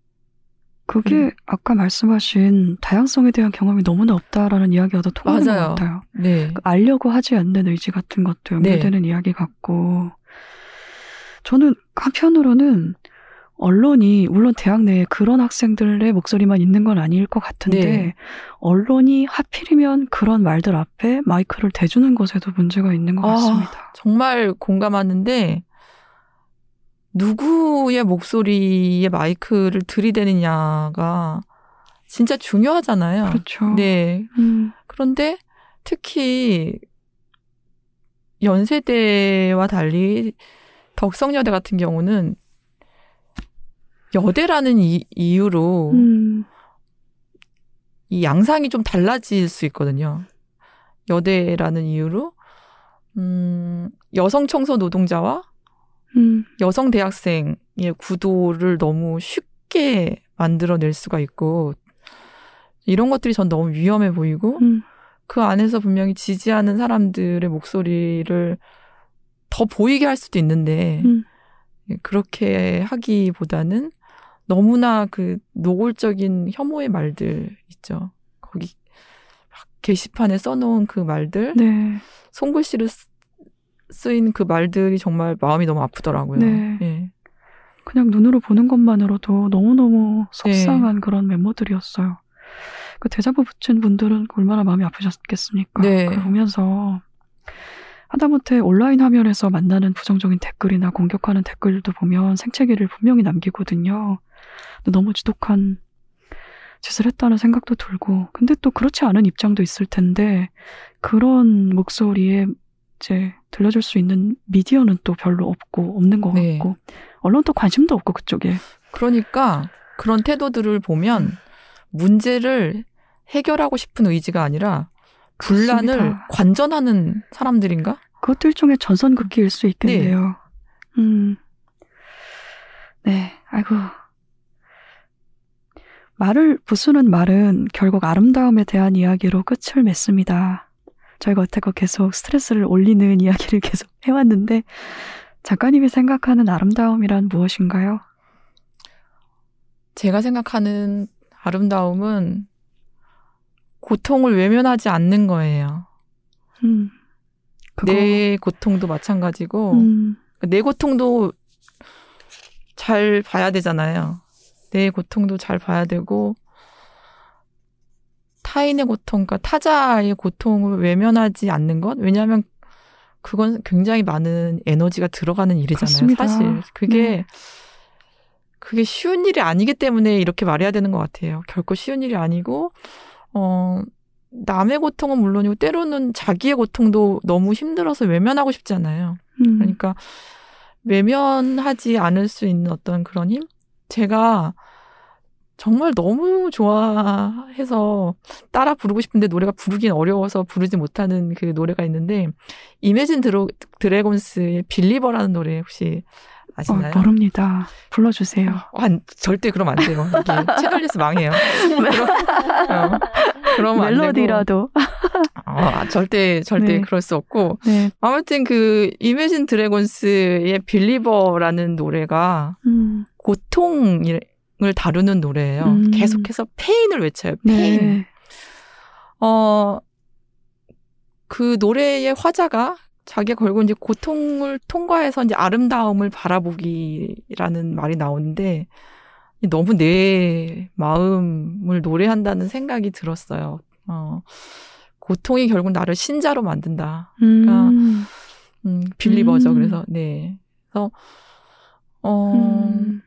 그게 음. 아까 말씀하신 다양성에 대한 경험이 너무나 없다라는 이야기와 더 통하는 맞아요. 것 같아요. 네. 그 알려고 하지 않는 의지 같은 것도 연결되는 이야기 같고 저는 한편으로는 언론이 물론 대학 내에 그런 학생들의 목소리만 있는 건 아닐 것 같은데 네. 언론이 하필이면 그런 말들 앞에 마이크를 대주는 것에도 문제가 있는 것 아. 같습니다. 정말 공감하는데 누구의 목소리에 마이크를 들이대느냐가 진짜 중요하잖아요. 그렇죠. 네. 음, 그런데 특히 연세대와 달리 덕성여대 같은 경우는 여대라는 이, 이유로 음, 이 양상이 좀 달라질 수 있거든요. 여대라는 이유로 음, 여성 청소 노동자와 음, 여성 대학생의 구도를 너무 쉽게 만들어낼 수가 있고 이런 것들이 전 너무 위험해 보이고 음, 그 안에서 분명히 지지하는 사람들의 목소리를 더 보이게 할 수도 있는데 음. 그렇게 하기보다는 너무나 그 노골적인 혐오의 말들 있죠. 거기 막 게시판에 써놓은 그 말들 네. 손글씨로 쓰- 쓰인 그 말들이 정말 마음이 너무 아프더라고요. 네. 예. 그냥 눈으로 보는 것만으로도 너무너무 네. 속상한 그런 메모들이었어요. 그 대자보 붙인 분들은 얼마나 마음이 아프셨겠습니까? 네. 그걸 보면서 하다못해 온라인 화면에서 만나는 부정적인 댓글이나 공격하는 댓글도 보면 생채기를 분명히 남기거든요. 너무 지독한 짓을 했다는 생각도 들고, 근데 또 그렇지 않은 입장도 있을 텐데, 그런 목소리에 이제 들려줄 수 있는 미디어는 또 별로 없고, 없는 것 네. 같고, 언론도 관심도 없고, 그쪽에. 그러니까 그런 태도들을 보면 문제를 해결하고 싶은 의지가 아니라 분란을 그렇습니다. 관전하는 사람들인가? 그것도 일종의 전선극기일 수 있겠네요. 음. 네, 아이고. 말을 부수는 말은 결국 아름다움에 대한 이야기로 끝을 맺습니다. 저희가 어태고 계속 스트레스를 올리는 이야기를 계속 해왔는데, 작가님이 생각하는 아름다움이란 무엇인가요? 제가 생각하는 아름다움은 고통을 외면하지 않는 거예요. 음. 그거, 내 고통도 마찬가지고 음, 내 고통도 잘 봐야 되잖아요. 내 고통도 잘 봐야 되고 타인의 고통, 그러니까 타자의 고통을 외면하지 않는 것. 왜냐하면 그건 굉장히 많은 에너지가 들어가는 일이잖아요. 그렇습니다. 사실 그게 네. 그게 쉬운 일이 아니기 때문에 이렇게 말해야 되는 것 같아요. 결코 쉬운 일이 아니고 어 남의 고통은 물론이고 때로는 자기의 고통도 너무 힘들어서 외면하고 싶지 않아요. 음, 그러니까 외면하지 않을 수 있는 어떤 그런 힘? 제가 정말 너무 좋아해서 따라 부르고 싶은데 노래가 부르긴 어려워서 부르지 못하는 그 노래가 있는데 이매진 드로, 드래곤스의 빌리버라는 노래 혹시 어, 아시나요? 모릅니다. 불러주세요. 어, 안, 절대 그러면 안 돼요. 채널리스 망해요. 그럼, 어, 되고. 멜로디라도. 어, 아, 절대 절대 네. 그럴 수 없고 네. 아무튼 그 이매진 드래곤스의 빌리버라는 노래가 음, 고통 을 다루는 노래예요. 음. 계속해서 pain을 외쳐요. pain. 네. 어, 그 노래의 화자가 자기가 결국 이제 고통을 통과해서 이제 아름다움을 바라보기라는 말이 나오는데 너무 내 마음을 노래한다는 생각이 들었어요. 어, 고통이 결국 나를 신자로 만든다. 음, 음, believer죠. 음. 그래서, 네. 그래서, 어, 음,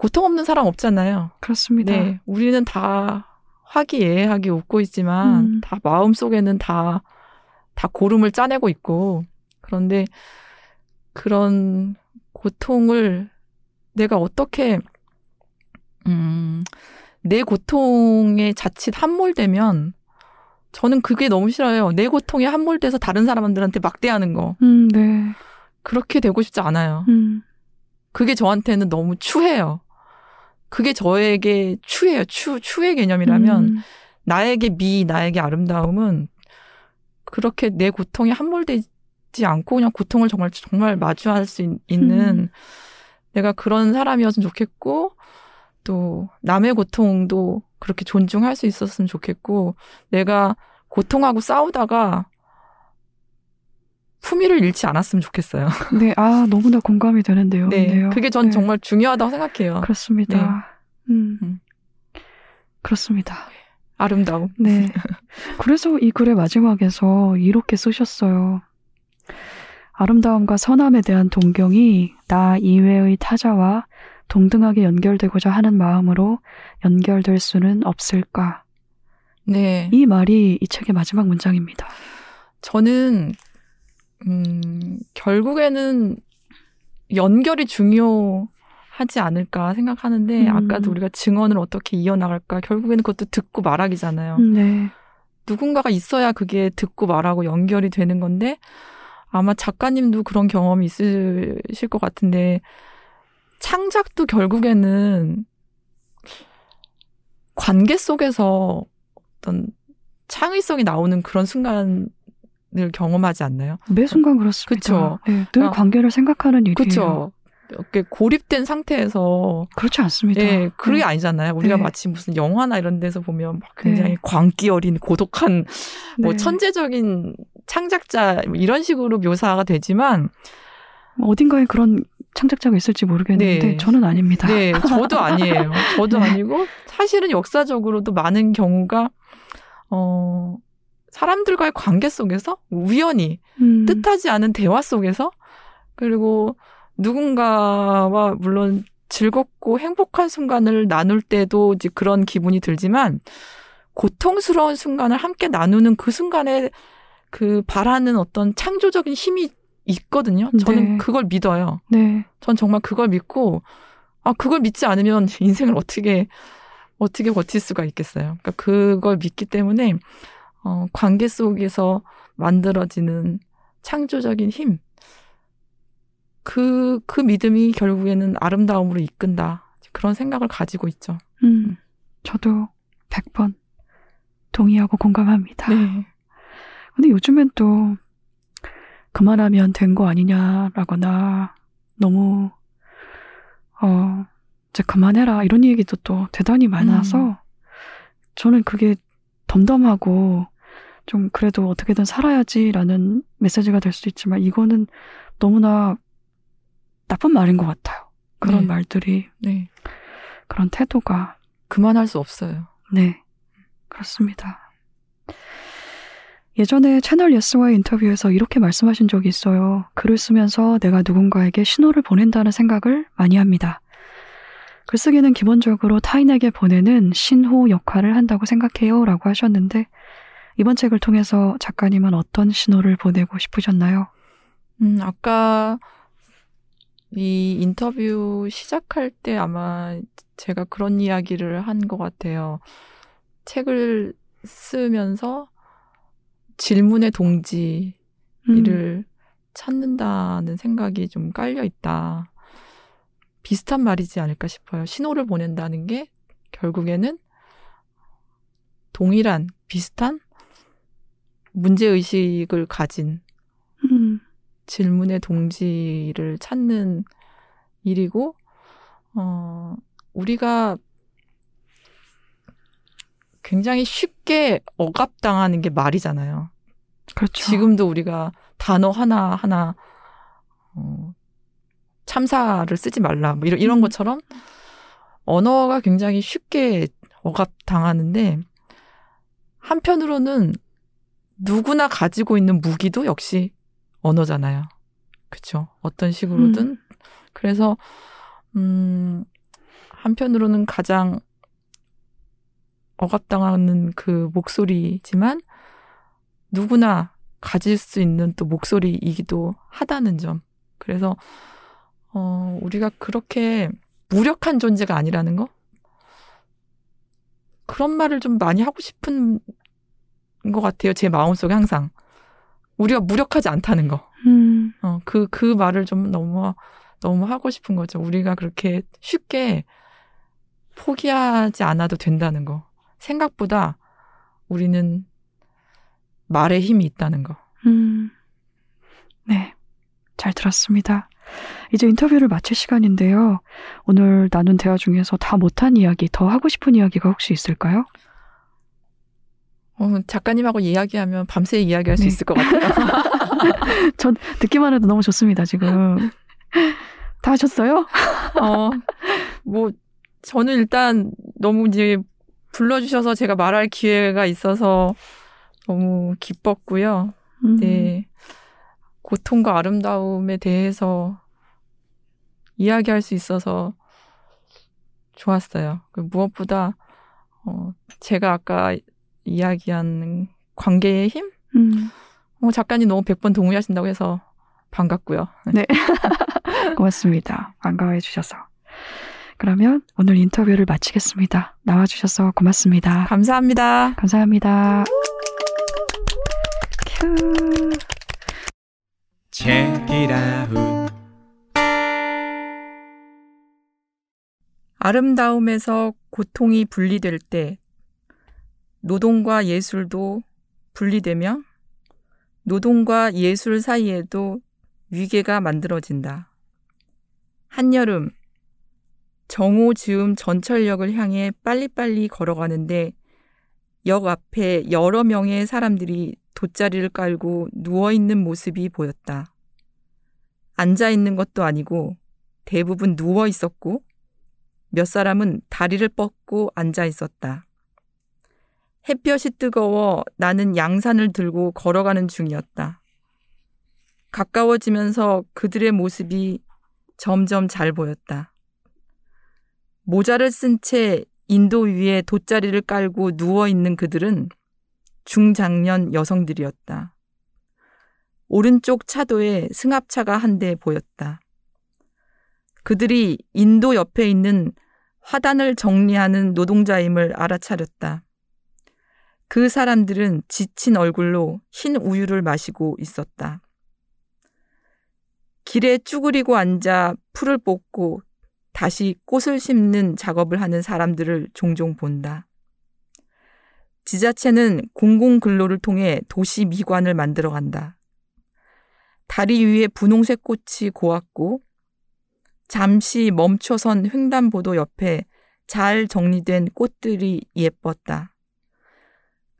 고통 없는 사람 없잖아요. 그렇습니다. 네. 우리는 다 화기애애하게 웃고 있지만, 음. 다 마음 속에는 다, 다 고름을 짜내고 있고, 그런데 그런 고통을 내가 어떻게, 음, 내 고통에 자칫 함몰되면, 저는 그게 너무 싫어요. 내 고통에 함몰돼서 다른 사람들한테 막대하는 거. 음, 네. 그렇게 되고 싶지 않아요. 음, 그게 저한테는 너무 추해요. 그게 저에게 추해요. 추, 추의 개념이라면 음, 나에게 미, 나에게 아름다움은 그렇게 내 고통에 함몰되지 않고 그냥 고통을 정말 정말 마주할 수 있- 있는 음. 내가 그런 사람이었으면 좋겠고 또 남의 고통도 그렇게 존중할 수 있었으면 좋겠고 내가 고통하고 싸우다가 품위를 잃지 않았으면 좋겠어요. 네, 아, 너무나 공감이 되는 네, 내용이네요. 그게 전 네. 정말 중요하다고 생각해요. 그렇습니다. 음, 음. 그렇습니다. 아름다움. 네. 그래서 이 글의 마지막에서 이렇게 쓰셨어요. 아름다움과 선함에 대한 동경이 나 이외의 타자와 동등하게 연결되고자 하는 마음으로 연결될 수는 없을까? 네. 이 말이 이 책의 마지막 문장입니다. 저는 음, 결국에는 연결이 중요하지 않을까 생각하는데 음. 아까도 우리가 증언을 어떻게 이어나갈까 결국에는 그것도 듣고 말하기잖아요. 음, 네. 누군가가 있어야 그게 듣고 말하고 연결이 되는 건데 아마 작가님도 그런 경험이 있으실 것 같은데 창작도 결국에는 관계 속에서 어떤 창의성이 나오는 그런 순간 을 경험하지 않나요? 매 순간 그렇습니다. 그쵸. 네, 늘 아, 관계를 생각하는 일이에요. 그렇죠. 이렇게 고립된 상태에서 그렇지 않습니다. 예, 그게 네. 아니잖아요. 우리가 네. 마치 무슨 영화나 이런 데서 보면 막 굉장히 네. 광기 어린 고독한 뭐 네. 천재적인 창작자 뭐 이런 식으로 묘사가 되지만 어딘가에 그런 창작자가 있을지 모르겠는데 네. 저는 아닙니다. 네, 저도 아니에요. 저도 네. 아니고 사실은 역사적으로도 많은 경우가 어 사람들과의 관계 속에서 우연히 음, 뜻하지 않은 대화 속에서 그리고 누군가와 물론 즐겁고 행복한 순간을 나눌 때도 이제 그런 기분이 들지만 고통스러운 순간을 함께 나누는 그 순간에 그 바라는 어떤 창조적인 힘이 있거든요. 저는 네. 그걸 믿어요. 네. 전 정말 그걸 믿고 아 그걸 믿지 않으면 인생을 어떻게 어떻게 버틸 수가 있겠어요. 그러니까 그걸 믿기 때문에 어 관계 속에서 만들어지는 창조적인 힘. 그, 그 믿음이 결국에는 아름다움으로 이끈다. 그런 생각을 가지고 있죠. 음, 저도 100번 동의하고 공감합니다. 네. 근데 요즘엔 또 그만하면 된 거 아니냐라거나 너무 어 이제 그만해라 이런 얘기도 또 대단히 많아서 음. 저는 그게 덤덤하고 좀 그래도 어떻게든 살아야지라는 메시지가 될 수도 있지만 이거는 너무나 나쁜 말인 것 같아요. 그런 네. 말들이 네. 그런 태도가 그만할 수 없어요. 네 그렇습니다. 예전에 채널 예스와의 인터뷰에서 이렇게 말씀하신 적이 있어요. 글을 쓰면서 내가 누군가에게 신호를 보낸다는 생각을 많이 합니다. 글쓰기는 기본적으로 타인에게 보내는 신호 역할을 한다고 생각해요. 라고 하셨는데, 이번 책을 통해서 작가님은 어떤 신호를 보내고 싶으셨나요? 음, 아까 이 인터뷰 시작할 때 아마 제가 그런 이야기를 한 것 같아요. 책을 쓰면서 질문의 동지 음, 찾는다는 생각이 좀 깔려 있다. 비슷한 말이지 않을까 싶어요. 신호를 보낸다는 게 결국에는 동일한 비슷한 문제 의식을 가진 음, 질문의 동지를 찾는 일이고 어 우리가 굉장히 쉽게 억압당하는 게 말이잖아요. 그렇죠. 지금도 우리가 단어 하나 하나 어, 참사를 쓰지 말라 뭐 이런 이런 음. 것처럼 언어가 굉장히 쉽게 억압 당하는데 한편으로는 누구나 가지고 있는 무기도 역시 언어잖아요. 그렇죠. 어떤 식으로든 음. 그래서 음 한편으로는 가장 억압당하는 그 목소리지만 누구나 가질 수 있는 또 목소리이기도 하다는 점. 그래서 어 우리가 그렇게 무력한 존재가 아니라는 거. 그런 말을 좀 많이 하고 싶은 것 같아요. 제 마음속에 항상. 우리가 무력하지 않다는 거. 음, 어, 그, 그 말을 좀 너무, 너무 하고 싶은 거죠. 우리가 그렇게 쉽게 포기하지 않아도 된다는 거. 생각보다 우리는 말에 힘이 있다는 거. 음. 네. 잘 들었습니다. 이제 인터뷰를 마칠 시간인데요. 오늘 나눈 대화 중에서 다 못한 이야기, 더 하고 싶은 이야기가 혹시 있을까요? 어, 작가님하고 이야기하면 밤새 이야기할 수 네. 있을 것 같아요. 전 듣기만 해도 너무 좋습니다, 지금. 다 하셨어요? 어, 뭐, 저는 일단 너무 이제 불러주셔서 제가 말할 기회가 있어서 너무 기뻤고요. 음, 네. 고통과 아름다움에 대해서 이야기할 수 있어서 좋았어요. 그 무엇보다, 어, 제가 아까 이야기한 관계의 힘? 음, 어, 작가님 너무 100번 동의하신다고 해서 반갑고요. 고맙습니다. 반가워해 주셔서. 그러면 오늘 인터뷰를 마치겠습니다. 나와주셔서 고맙습니다. 감사합니다. 감사합니다. 큐. Check it out. 아름다움에서 고통이 분리될 때 노동과 예술도 분리되며 노동과 예술 사이에도 위계가 만들어진다. 한여름 정오 즈음 전철역을 향해 빨리빨리 걸어가는데 역 앞에 여러 명의 사람들이 돗자리를 깔고 누워 있는 모습이 보였다. 앉아 있는 것도 아니고 대부분 누워 있었고 몇 사람은 다리를 뻗고 앉아 있었다. 햇볕이 뜨거워 나는 양산을 들고 걸어가는 중이었다. 가까워지면서 그들의 모습이 점점 잘 보였다. 모자를 쓴 채 인도 위에 돗자리를 깔고 누워 있는 그들은 중장년 여성들이었다. 오른쪽 차도에 승합차가 한 대 보였다. 그들이 인도 옆에 있는 화단을 정리하는 노동자임을 알아차렸다. 그 사람들은 지친 얼굴로 흰 우유를 마시고 있었다. 길에 쭈그리고 앉아 풀을 뽑고 다시 꽃을 심는 작업을 하는 사람들을 종종 본다. 지자체는 공공 근로를 통해 도시 미관을 만들어 간다. 다리 위에 분홍색 꽃이 고왔고 잠시 멈춰선 횡단보도 옆에 잘 정리된 꽃들이 예뻤다.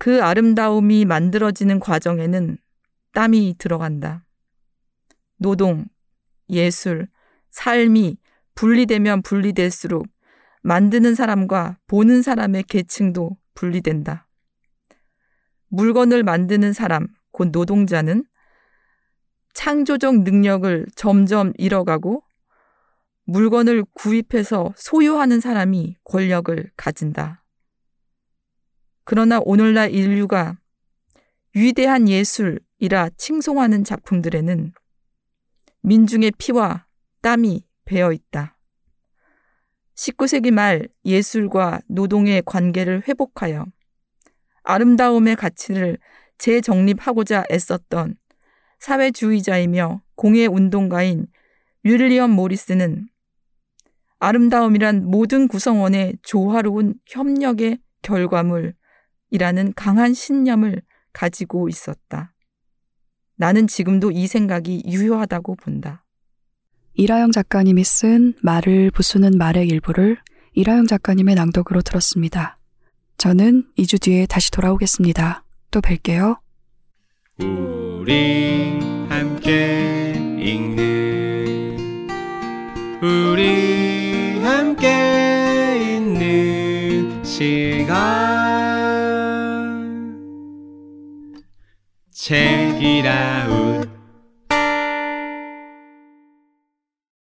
그 아름다움이 만들어지는 과정에는 땀이 들어간다. 노동, 예술, 삶이 분리되면 분리될수록 만드는 사람과 보는 사람의 계층도 분리된다. 물건을 만드는 사람, 곧 노동자는 창조적 능력을 점점 잃어가고 물건을 구입해서 소유하는 사람이 권력을 가진다. 그러나 오늘날 인류가 위대한 예술이라 칭송하는 작품들에는 민중의 피와 땀이 배어 있다. 19세기 말 예술과 노동의 관계를 회복하여 아름다움의 가치를 재정립하고자 애썼던 사회주의자이며 공예 운동가인 윌리엄 모리스는 아름다움이란 모든 구성원의 조화로운 협력의 결과물 이라는 강한 신념을 가지고 있었다. 나는 지금도 이 생각이 유효하다고 본다. 이라영 작가님이 쓴 말을 부수는 말의 일부를 이라영 작가님의 낭독으로 들었습니다. 저는 2주 뒤에 다시 돌아오겠습니다. 또 뵐게요. 우리 함께 읽는 우리 함께 있는 시간 책이라웃